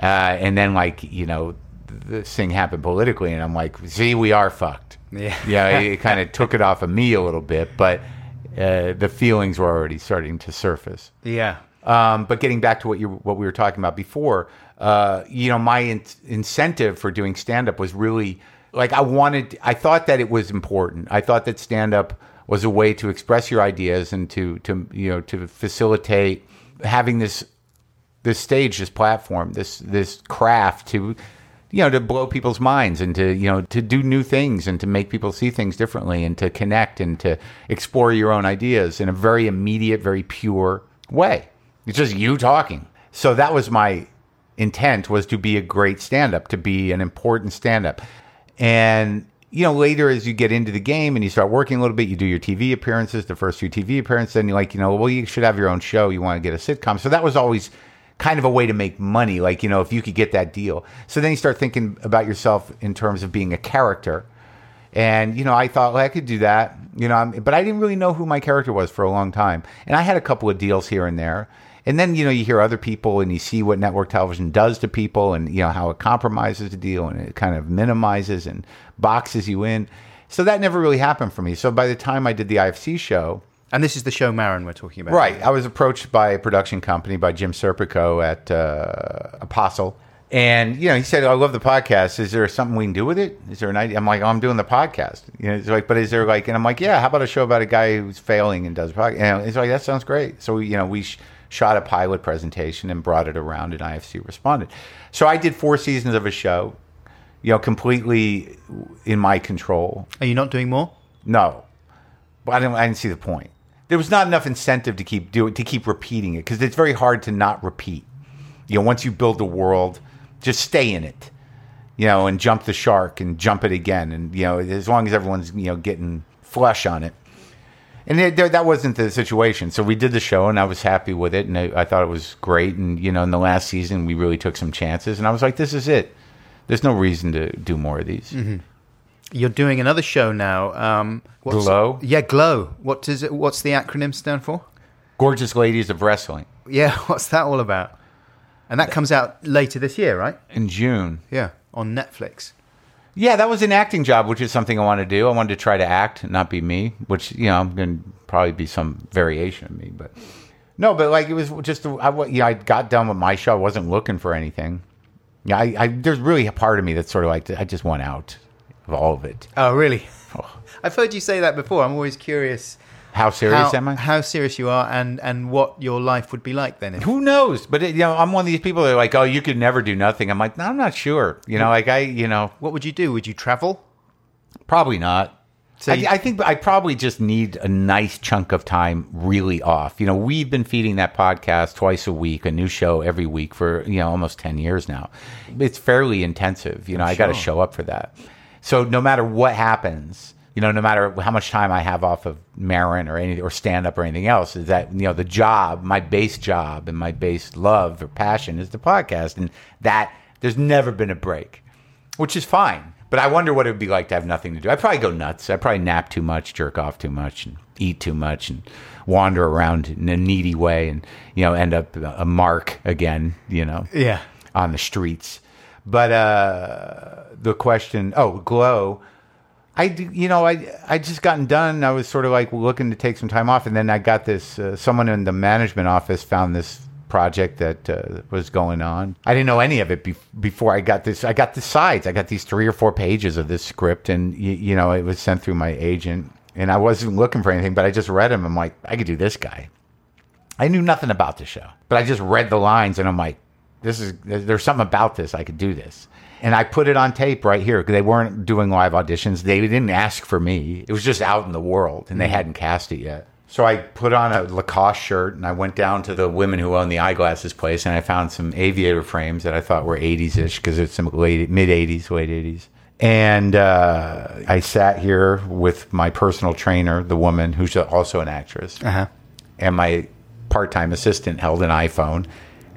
Uh, and then, like you know, this thing happened politically, and I'm like, see, we are fucked. Yeah. yeah. It, kind of took it off of me a little bit, but uh, the feelings were already starting to surface. yeah. Um, but getting back to what you what we were talking about before, uh, you know, my in- incentive for doing stand up was really like I wanted. I thought that it was important. I thought that stand up was a way to express your ideas and to to you know to facilitate having this this stage, this platform, this this craft to you know to blow people's minds and to you know to do new things and to make people see things differently and to connect and to explore your own ideas in a very immediate, very pure way. It's just you talking. So that was my intent was to be a great stand up, to be an important stand up. And you know, later as you get into the game and you start working a little bit, you do your TV appearances, the first few TV appearances, and you're like, you know, well, you should have your own show. You want to get a sitcom. So that was always kind of a way to make money. Like, you know, if you could get that deal. So then you start thinking about yourself in terms of being a character. And, you know, I thought, well, I could do that, you know, I'm- but I didn't really know who my character was for a long time. And I had a couple of deals here and there. And then, you know, you hear other people and you see what network television does to people and, you know, how it compromises the deal and it kind of minimizes and boxes you in. So that never really happened for me. So by the time I did the IFC show, And this is the show Maron we're talking about. Right. I was approached by a production company by Jim Serpico at uh, Apostle. And, you know, he said, I love the podcast. Is there something we can do with it? Is there an idea? I'm like, oh, I'm doing the podcast. You know, it's like, but is there like, and I'm like, yeah, how about a show about a guy who's failing and does podcast? And it's like, that sounds great. So, you know, we sh- shot a pilot presentation and brought it around and IFC responded. So I did four seasons of a show, you know, completely in my control. Are you not doing more? No, but I didn't. I didn't see the point. There was not enough incentive to keep doing to keep repeating it because it's very hard to not repeat. You know, once you build the world, just stay in it. You know, and jump the shark and jump it again, and you know, as long as everyone's you know getting flesh on it. And it, that wasn't the situation. So we did the show, and I was happy with it, and I, I thought it was great. And you know, in the last season, we really took some chances, and I was like, "This is it. There's no reason to do more of these." Mm-hmm. You're doing another show now. Um, what's- Glow? Yeah, Glow. What does it? What's the acronym stand for? Gorgeous ladies of wrestling Yeah, what's that all about? And that comes out later this year, right? in June. Yeah, on Netflix. Yeah, that was an acting job, which is something I want to do. I wanted to try to act, not be me, which you know, I'm going to probably be some variation of me, but no, but like it was just I, yeah, I got done with my show. I wasn't looking for anything. Yeah, I, I there's really a part of me that's sort of like I just want out of all of it. Oh, really? Oh. I've heard you say that before. I'm always curious How serious how, am I? how serious you are and, and what your life would be like then. If, Who knows? But it, you know, I'm one of these people that are like, oh, you could never do nothing. I'm like, no, I'm not sure. You know, like I, you know, what would you do? Would you travel? Probably not. So I, you- I think I probably just need a nice chunk of time really off. You know, we've been feeding that podcast twice a week, a new show every week for you know almost ten years now. It's fairly intensive. You know, I got to sure. show up for that. So no matter what happens, you know, no matter how much time I have off of Maron or any or stand up or anything else, is that you know the job, my base job and my base love or passion is the podcast, and that there's never been a break which is fine. But I wonder what it would be like to have nothing to do. I'd probably go nuts. I'd probably nap too much, jerk off too much, and eat too much, and wander around in a needy way, and you know, end up a mark again. You know, Yeah. on the streets. But uh, the question, oh, glow. I, you know, I, I just gotten done. I was sort of like looking to take some time off, and then I got this. Uh, someone in the management office found this project that uh, was going on. I didn't know any of it be- before I got this. I got the sides. I got these three or four pages of this script, and y- you know, it was sent through my agent, and I wasn't looking for anything, but I just read him. I'm like, I could do this guy. I knew nothing about the show, but I just read the lines, and I'm like, this is there's something about this. I could do this. And I put it on tape right here because they weren't doing live auditions. They didn't ask for me. It was just out in the world, and they hadn't cast it yet. So I put on a Lacoste shirt, and I went down to the women who own the eyeglasses place, and I found some aviator frames that I thought were 80s ish because it's some late mid 80s, late 80s. And uh, I sat here with my personal trainer, the woman who's also an actress Uh huh. and my part-time assistant held an iPhone,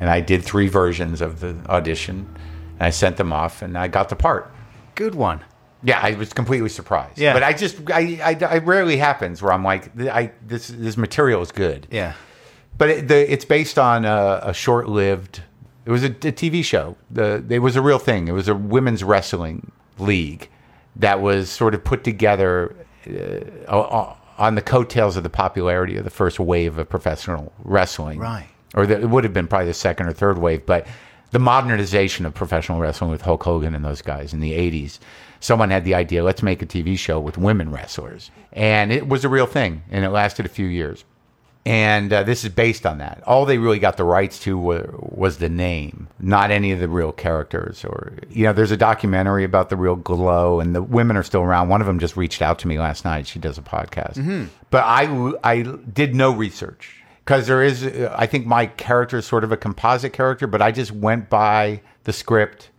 and I did three versions of the audition, and I sent them off, and I got the part. Good one. Yeah, I was completely surprised. Yeah. but I just, I, I, I rarely happens where I'm like, I this this material is good. Yeah. But it, the, it's based on a, a short-lived. It was a, a TV show. The it was a real thing. It was a women's wrestling league that was sort of put together uh, on the coattails of the popularity of the first wave of professional wrestling. Right. Or the, it would have been probably the second or third wave, but the modernization of professional wrestling with Hulk Hogan and those guys in the 80s. Someone had the idea, let's make a TV show with women wrestlers. And it was a real thing, and it lasted a few years and uh, this is based on that. All they really got the rights to were, was the name, not any of the real characters. Or you know, there's a documentary about the real Glow, and the women are still around. One of them just reached out to me last night. She does a podcast, but I I did no research because there is. I think my character is sort of a composite character, but I just went by the script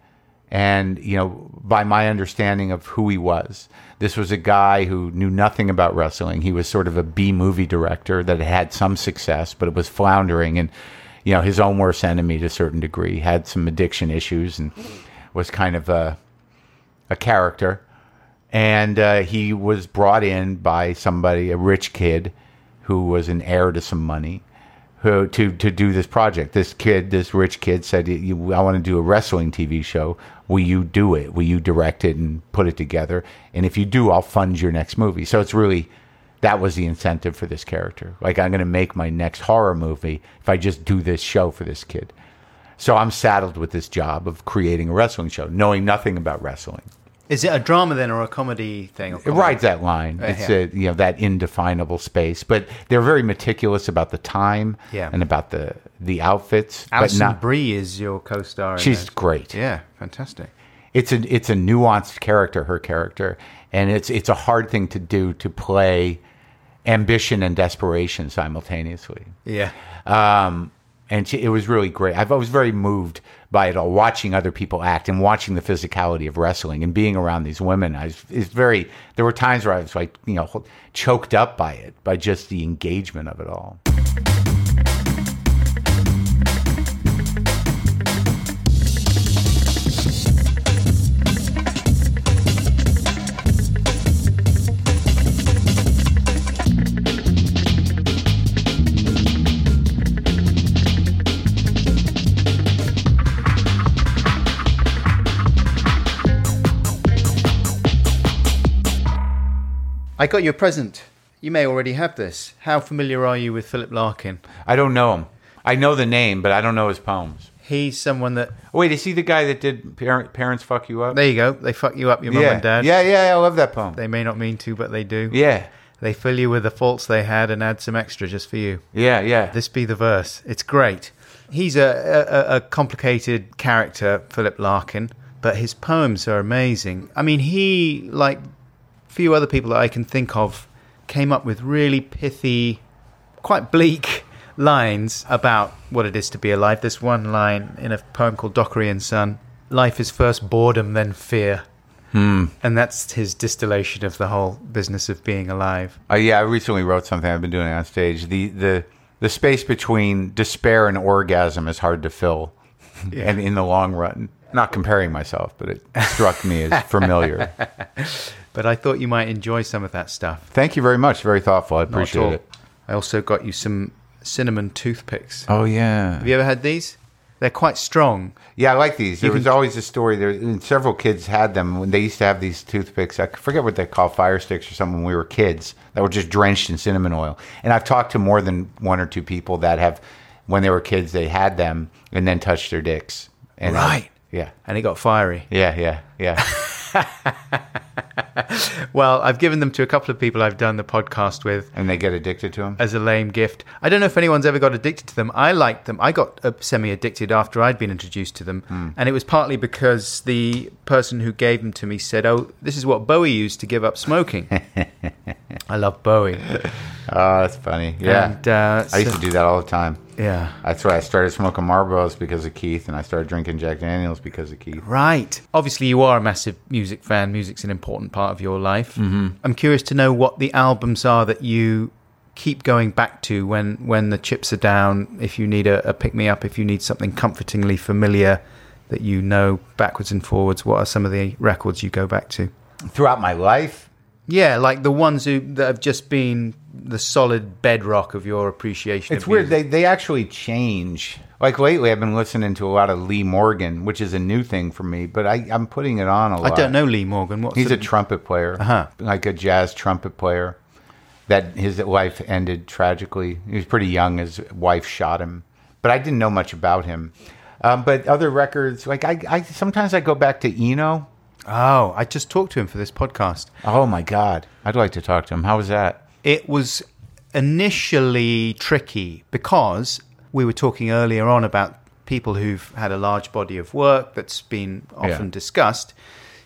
and you know by my understanding of who he was this was a guy who knew nothing about wrestling he was sort of a b movie director that had some success but it was floundering and you know his own worst enemy to a certain degree had some addiction issues and was kind of a a character and uh, he was brought in by somebody a rich kid who was an heir to some money who to to do this project. This kid, this rich kid, said, "I want to do a wrestling TV show. Will you do it? Will you direct it and put it together? And if you do, I'll fund your next movie." So it's really that was the incentive for this character. Like I'm going to make my next horror movie if I just do this show for this kid. So I'm saddled with this job of creating a wrestling show, knowing nothing about wrestling. Is it a drama then or a comedy thing? Comedy? rides that line. It's yeah. a, you know that indefinable space, but they're very meticulous about the time Yeah. and about the the outfits. Alison but not. Brie is your co-star. in She's great. yeah, fantastic. It's a it's a nuanced character, her character, and it's it's a hard thing to do to play ambition and desperation simultaneously. Yeah, Um, and she, it was really great. I was very moved by it all, watching other people act and watching the physicality of wrestling and being around these women. I was, very. There were times where I was like, you know, choked up by it, by just the engagement of it all. I got you a present. You may already have this. How familiar are you with Philip Larkin? I don't know him. I know the name, but I don't know his poems. He's someone that. Wait, is he the guy that did Parent, Parents Fuck You Up? There you go. They fuck you up, your mum yeah. and dad. Yeah, yeah, I love that poem. They may not mean to, but they do. yeah, They fill you with the faults they had and add some extra just for you. yeah, yeah. This be the verse. It's great. He's a, a, a complicated character, Philip Larkin, but his poems are amazing. I mean, he, like few other people that I can think of, came up with really pithy, quite bleak lines about what it is to be alive. This one line in a poem called Dockery and Son Life is first boredom, then fear. And that's his distillation of the whole business of being alive. Uh, yeah, I recently wrote something. I've been doing on stage. The the the space between despair and orgasm is hard to fill, and in the long run, not comparing myself, but it struck me as familiar. But I thought you might enjoy some of that stuff. Thank you very much. Very thoughtful. I appreciate it. I also got you some cinnamon toothpicks. Oh yeah, Have you ever had these? They're quite strong. yeah. I like these. There was always a story. There, and several kids had them when they used to have these toothpicks. I forget what they call fire sticks or something when we were kids that were just drenched in cinnamon oil. And I've talked to more than one or two people that have, when they were kids, they had them and then touched their dicks. And uh, Right. Yeah. And it got fiery. Yeah. Yeah. Yeah. Well, I've given them to a couple of people I've done the podcast with and they get addicted to them. as a lame gift. I don't know if anyone's ever got addicted to them. I liked them. I got uh, semi addicted after I'd been introduced to them. And it was partly because the person who gave them to me said, Oh, this is what Bowie used to give up smoking. I love Bowie. Oh, that's funny. Yeah. And, uh, I used so- to do that all the time. Yeah. That's why I started smoking Marlboros because of Keith, and I started drinking Jack Daniels because of Keith. Right. Obviously, you are a massive music fan. Music's an important part of your life. Mm-hmm. I'm curious to know what the albums are that you keep going back to when, when the chips are down, if you need a, a pick me up, if you need something comfortingly familiar that you know backwards and forwards. What are some of the records you go back to? Throughout my life, Yeah, like the ones who, that have just been the solid bedrock of your appreciation. it's of weird. music. They they actually change. Like lately, I've been listening to a lot of Lee Morgan, which is a new thing for me. But I, I'm putting it on a lot. I don't know Lee Morgan. What's He's the- a trumpet player, Uh-huh. like a jazz trumpet player. That his life ended tragically. He was pretty young. His wife shot him, but I didn't know much about him. Um, but other records, like I, I sometimes I go back to Eno. Oh, I just talked to him for this podcast. Oh my God, I'd like to talk to him. How was that? it was initially tricky because we were talking earlier on about people who've had a large body of work that's been often Yeah. discussed.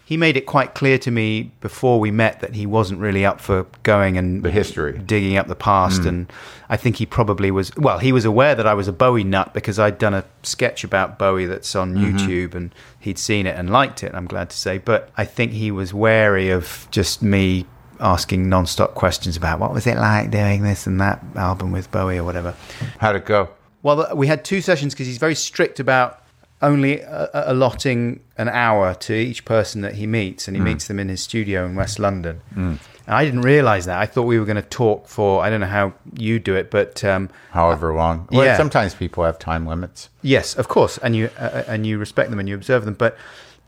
He made it quite clear to me before we met that he wasn't really up for going and The history. Mm. digging up the past. And I think he probably was. Well, he was aware that I was a Bowie nut because I'd done a sketch about Bowie that's on Mm-hmm. YouTube, and he'd seen it and liked it. I'm glad to say, but I think he was wary of just me asking non-stop questions about what was it like doing this and that album with Bowie or whatever. How'd it go? Well, we had two sessions because he's very strict about only uh, allotting an hour to each person that he meets, and he meets them in his studio in West London. And I didn't realize that. I thought we were going to talk for I don't know how you do it, but um, However long. Well, Yeah. sometimes people have time limits. Yes, of course, and you uh, and you respect them and you observe them. But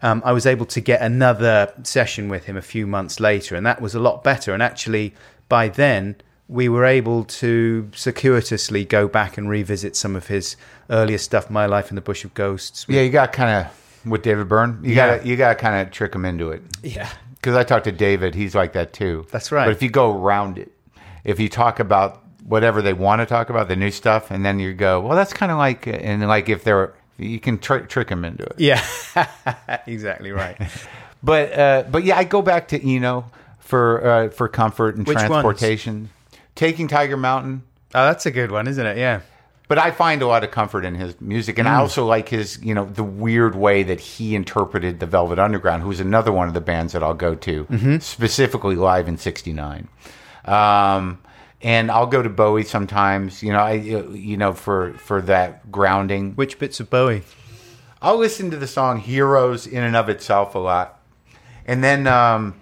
um, I was able to get another session with him a few months later, and that was a lot better. And actually, by then, we were able to circuitously go back and revisit some of his earlier stuff, "My Life in the Bush of Ghosts." Yeah, you got kind of with David Byrne. You Yeah. got to you got to kind of trick him into it. yeah, Because I talked to David, he's like that too. That's right. But if you go around it, if you talk about whatever they want to talk about, the new stuff, and then you go, well, that's kind of like, and like if they're, you can tr- trick them into it. yeah, exactly right. But uh, but yeah, I go back to Eno for uh, for comfort and Which ones? Taking Tiger Mountain. Oh, that's a good one, isn't it? Yeah. But I find a lot of comfort in his music, and Mm. I also like his, you know, the weird way that he interpreted the Velvet Underground, who's another one of the bands that I'll go to, Mm-hmm. specifically live in '69. Um, and I'll go to Bowie sometimes, you know, I, you know, for for that grounding. Which bits of Bowie? I'll listen to the song "Heroes" in and of itself a lot, and then, um,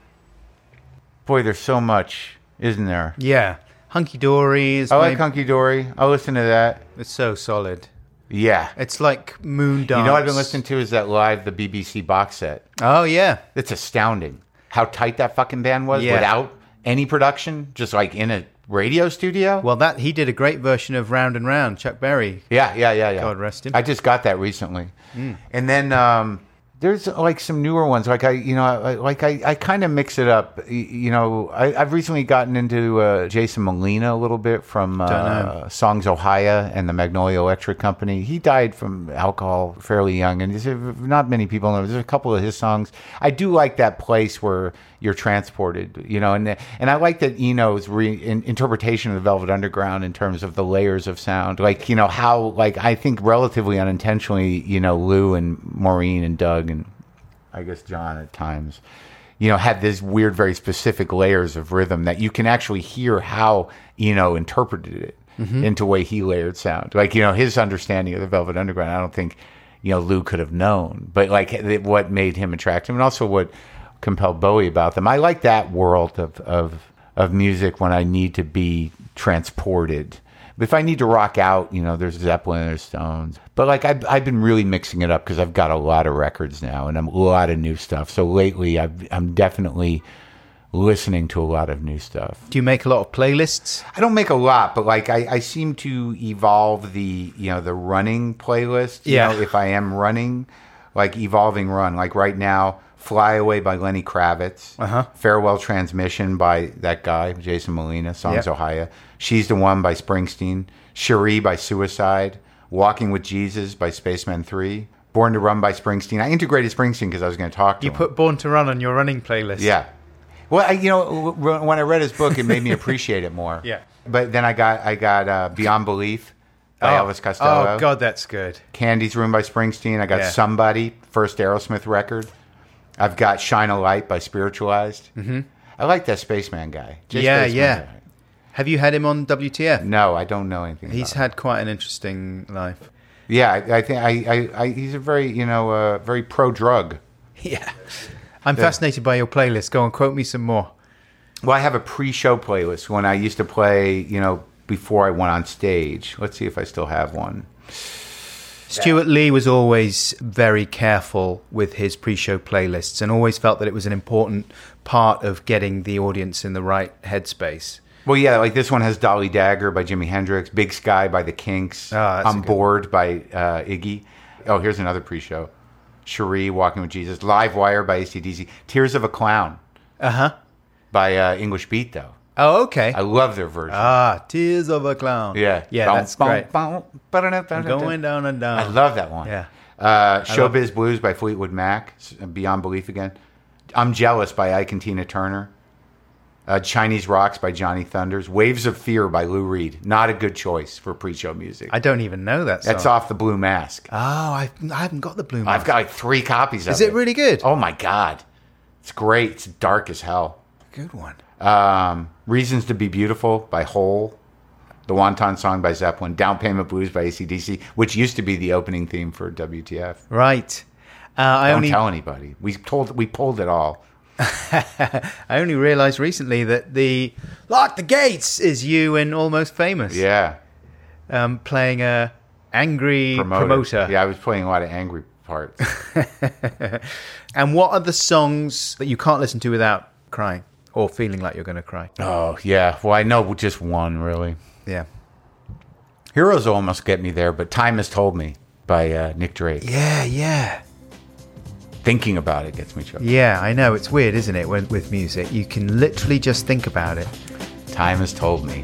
boy, there's so much, isn't there? Yeah. Hunky Dory is I like Hunky Dory. I'll listen to that. It's so solid. Yeah. It's like Moondance. You know what I've been listening to is that live the BBC box set. Oh yeah. It's astounding how tight that fucking band was Yeah. without any production, just like in a radio studio. Well, that he did a great version of Round and Round. Chuck Berry. yeah, yeah, yeah, yeah. God rest him. I just got that recently, and then um, there's like some newer ones. Like I, you know, I, like I, I kind of mix it up. You know, I, I've recently gotten into uh, Jason Molina a little bit from uh. Songs Ohia and the Magnolia Electric Company. He died from alcohol fairly young, and there's not many people know. There's a couple of his songs. I do like that place where you're transported, you know, and and I like that Eno's re, in, interpretation of the Velvet Underground in terms of the layers of sound, like you know how like I think relatively unintentionally, you know, Lou and Maureen and Doug and I guess John at times, you know, had this weird, very specific layers of rhythm that you can actually hear how Eno interpreted it mm-hmm. into way he layered sound. Like you know his understanding of the Velvet Underground, I don't think you know Lou could have known, but like what made him attractive, and also what compelled Bowie about them. I like that world of of of music when I need to be transported. But if I need to rock out, you know, there's Zeppelin, there's Stones. But like I've I've been really mixing it up because I've got a lot of records now and I'm, a lot of new stuff. So lately, I've, I'm definitely listening to a lot of new stuff. Do you make a lot of playlists? I don't make a lot, but like I, I seem to evolve the you know the running playlist. You Yeah. know, if I am running, like evolving run. Like right now, "Fly Away" by Lenny Kravitz. Uh-huh. "Farewell Transmission" by that guy Jason Molina. Songs Yeah. Ohia. "She's the One" by Springsteen. "Cheree" by Suicide. "Walking with Jesus" by Spacemen Three. "Born to Run" by Springsteen. I integrated Springsteen because I was going to talk to You him. put Born to Run on your running playlist. Yeah. Well, I, you know, when I read his book, it made me appreciate it more. Yeah. But then I got I got uh, Beyond Belief by Oh. Elvis Costello. Oh God, that's good. Candy's Room by Springsteen. I got Yeah. Somebody, first Aerosmith record. I've got Shine a Light by Spiritualized. Mm-hmm. I like that Spaceman guy. Jay Yeah, Spaceman yeah. guy. Have you had him on WTF? No, I don't know anything. He's about him. had quite an interesting life. Yeah, I, I think I, I, I, he's a very you know uh, very pro drug. Yeah. I'm fascinated by your playlist. Go on, quote me some more. Well, I have a pre-show playlist when I used to play, you know, before I went on stage. Let's see if I still have one. Stewart Lee was always very careful with his pre-show playlists and always felt that it was an important part of getting the audience in the right headspace. Well, yeah, like this one has Dolly Dagger by Jimi Hendrix, Big Sky by the Kinks, a On Board by uh, Iggy. Oh, here's another pre-show. Cheree, Walking with Jesus, Live Wire by ACDC, Tears of a Clown Uh-huh. by uh, English Beat, though. Oh, okay. I love their version. ah, Tears of a Clown. yeah. Yeah, that's great. Going down and down. I love that one. Yeah. Uh, Showbiz Blues by Fleetwood Mac, Beyond Belief again. I'm Jealous by Ike and Tina Turner. Uh, Chinese Rocks by Johnny Thunders. Waves of Fear by Lou Reed. Not a good choice for pre-show music. I don't even know that song. That's off the Blue Mask. Oh, I, I haven't got the blue. Mask. I've got like three copies of Is it really good? Oh my god, it's great. It's dark as hell. good one. Um, Reasons to Be Beautiful by Hole. The Wanton Song by Zeppelin. Down Payment Blues by ACDC, which used to be the opening theme for WTF. Right. Uh, I Don't only tell anybody. We told we pulled it all. I only realised recently that the "Lock the Gates" is you in Almost Famous. Yeah. Um, playing a angry promoter. Yeah, I was playing a lot of angry parts. And what are the songs that you can't listen to without crying or feeling like you're going to cry? oh yeah. Well, I know just one really. Yeah. Heroes almost get me there, but Time has told me by uh, Nick Drake. Yeah, yeah. Thinking about it gets me choked. Yeah, I know. It's weird, isn't it, when, with music? You can literally just think about it. Time has told me.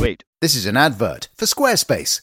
Wait. This is an advert for Squarespace.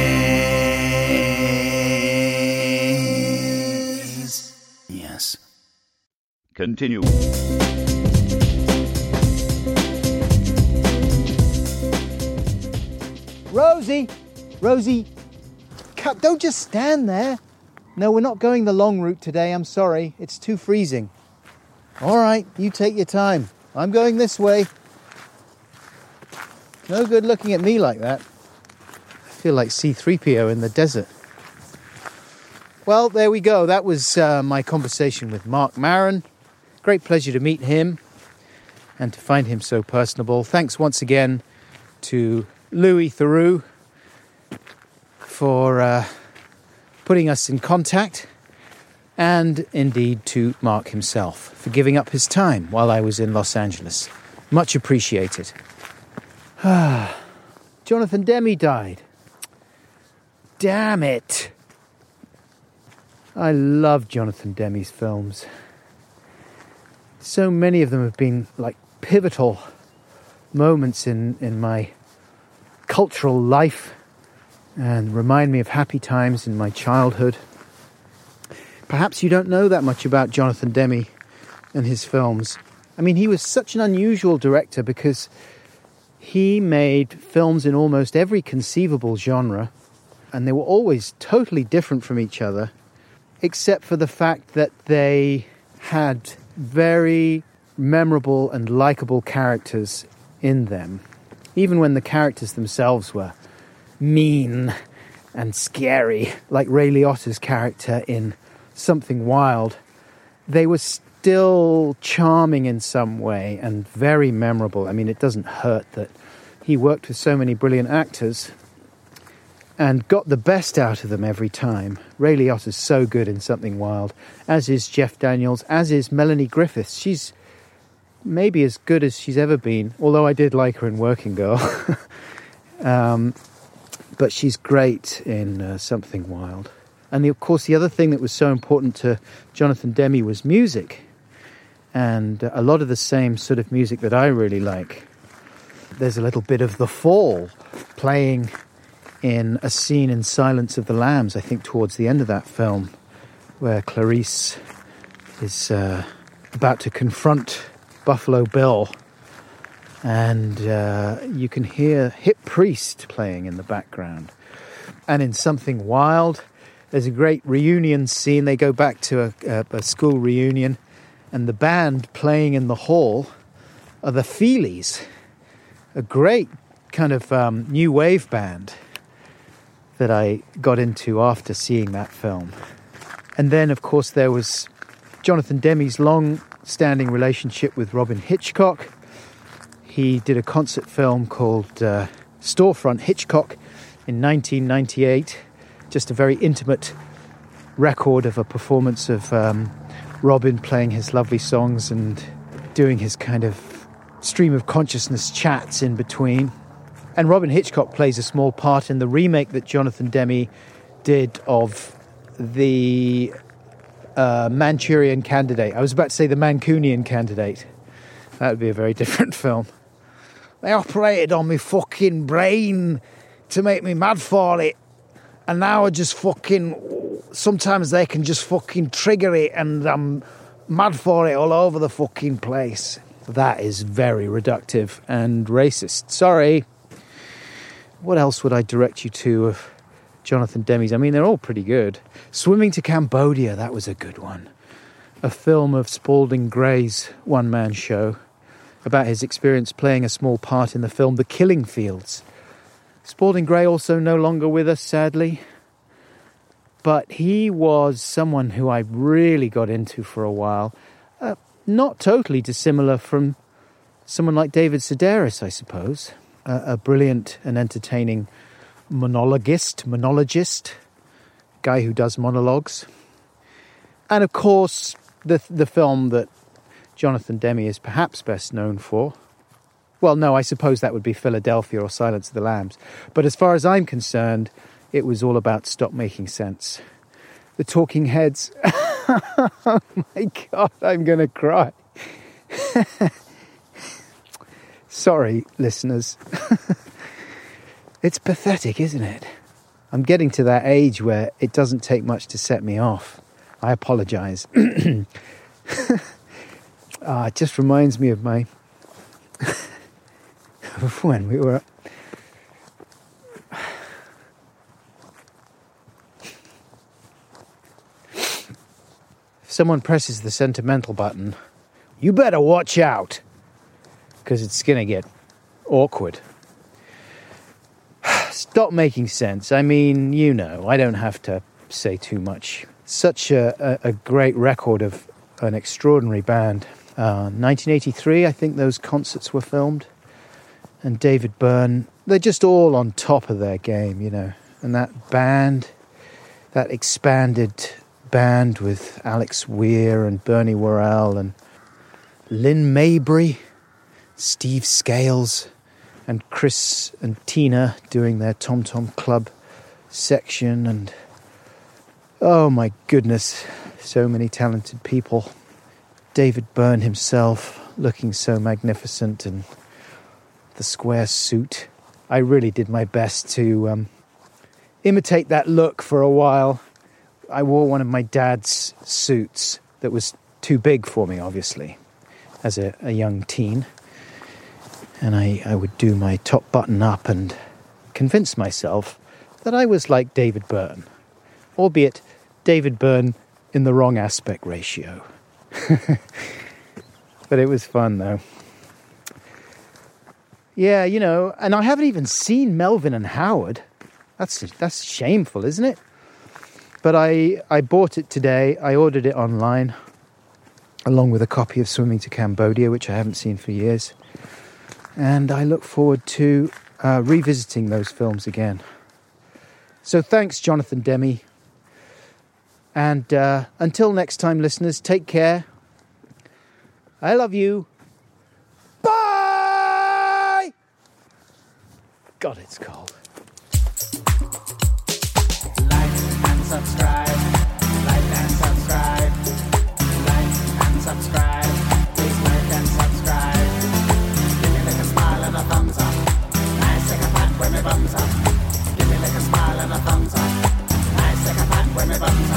Continue. Rosie! Rosie! Don't just stand there. No, we're not going the long route today. I'm sorry. It's too freezing. All right, you take your time. I'm going this way. No good looking at me like that. I feel like C3PO in the desert. Well, there we go. That was uh, my conversation with Marc Maron. Great pleasure to meet him and to find him so personable. Thanks once again to Louis Theroux for uh, putting us in contact, and indeed to Marc himself for giving up his time while I was in Los Angeles. Much appreciated. Jonathan Demme died. Damn it. I love Jonathan Demme's films. So many of them have been like pivotal moments in, in my cultural life and remind me of happy times in my childhood. Perhaps you don't know that much about Jonathan Demme and his films. I mean, he was such an unusual director because he made films in almost every conceivable genre, and they were always totally different from each other, except for the fact that they had very memorable and likable characters in them, even when the characters themselves were mean and scary, like Ray Liotta's character in Something Wild, they were still charming in some way and very memorable. I mean, it doesn't hurt that he worked with so many brilliant actors and got the best out of them every time. Ray Liotta's so good in Something Wild, as is Jeff Daniels, as is Melanie Griffiths. She's maybe as good as she's ever been, although I did like her in Working Girl. um, but she's great in uh, Something Wild. And the, of course, the other thing that was so important to Jonathan Demme was music, and uh, a lot of the same sort of music that I really like. There's a little bit of The Fall playing in a scene in Silence of the Lambs, I think, towards the end of that film, where Clarice is uh, about to confront Buffalo Bill and uh, you can hear Hip Priest playing in the background. And in Something Wild, there's a great reunion scene. They go back to a, a, school reunion, and the band playing in the hall are the Feelies, a great kind of um, new wave band that I got into after seeing that film. And then, of course, there was Jonathan Demme's long standing relationship with Robyn Hitchcock he did a concert film called uh, Storefront Hitchcock in 1998, just a very intimate record of a performance of um, Robyn playing his lovely songs and doing his kind of stream of consciousness chats in between. And Robyn Hitchcock plays a small part in the remake that Jonathan Demme did of the uh, Manchurian Candidate. I was about to say the Mancunian Candidate. That would be a very different film. They operated on me fucking brain to make me mad for it. And now I just fucking. Sometimes they can just fucking trigger it and I'm mad for it all over the fucking place. That is very reductive and racist. Sorry. What else would I direct you to of Jonathan Demme's? I mean, they're all pretty good. Swimming to Cambodia, that was a good one. a film of Spalding Gray's one man show about his experience playing a small part in the film The Killing Fields. Spalding Gray also no longer with us, sadly, but he was someone who I really got into for a while. Uh, not totally dissimilar from someone like David Sedaris, I suppose, uh, a brilliant and entertaining monologist, monologist, guy who does monologues. And of course, the the film that Jonathan Demme is perhaps best known for. Well, no, I suppose that would be Philadelphia or Silence of the Lambs. But as far as I'm concerned, it was all about Stop Making Sense. The Talking Heads. oh my God, I'm going to cry. Sorry, listeners. it's pathetic, isn't it? I'm getting to that age where it doesn't take much to set me off. I apologize. ah, it just reminds me of my. of when we were. If someone presses the sentimental button, you better watch out because it's going to get awkward. Stop making sense. I mean, you know, I don't have to say too much. Such a, a, a great record of an extraordinary band. Uh, 1983, I think those concerts were filmed. And David Byrne, they're just all on top of their game, you know. And that band, that expanded band with Alex Weir and Bernie Worrell and Lynn Mabry Steve Scales and Chris and Tina doing their Tom Tom Club section, and oh my goodness, so many talented people. David Byrne himself looking so magnificent and the square suit. I really did my best to um, imitate that look for a while. I wore one of my dad's suits that was too big for me, obviously, as a, a young teen and I, I would do my top button up and convince myself that I was like David Byrne, albeit David Byrne in the wrong aspect ratio. but it was fun though. Yeah, you know, and I haven't even seen Melvin and Howard. That's that's shameful, isn't it? But I I bought it today. I ordered it online along with a copy of Swimming to Cambodia, which I haven't seen for years and I look forward to uh, revisiting those films again. So thanks, Jonathan Demme. And uh, until next time, listeners, take care. I love you. Bye! God, it's cold. Like and subscribe. when me back.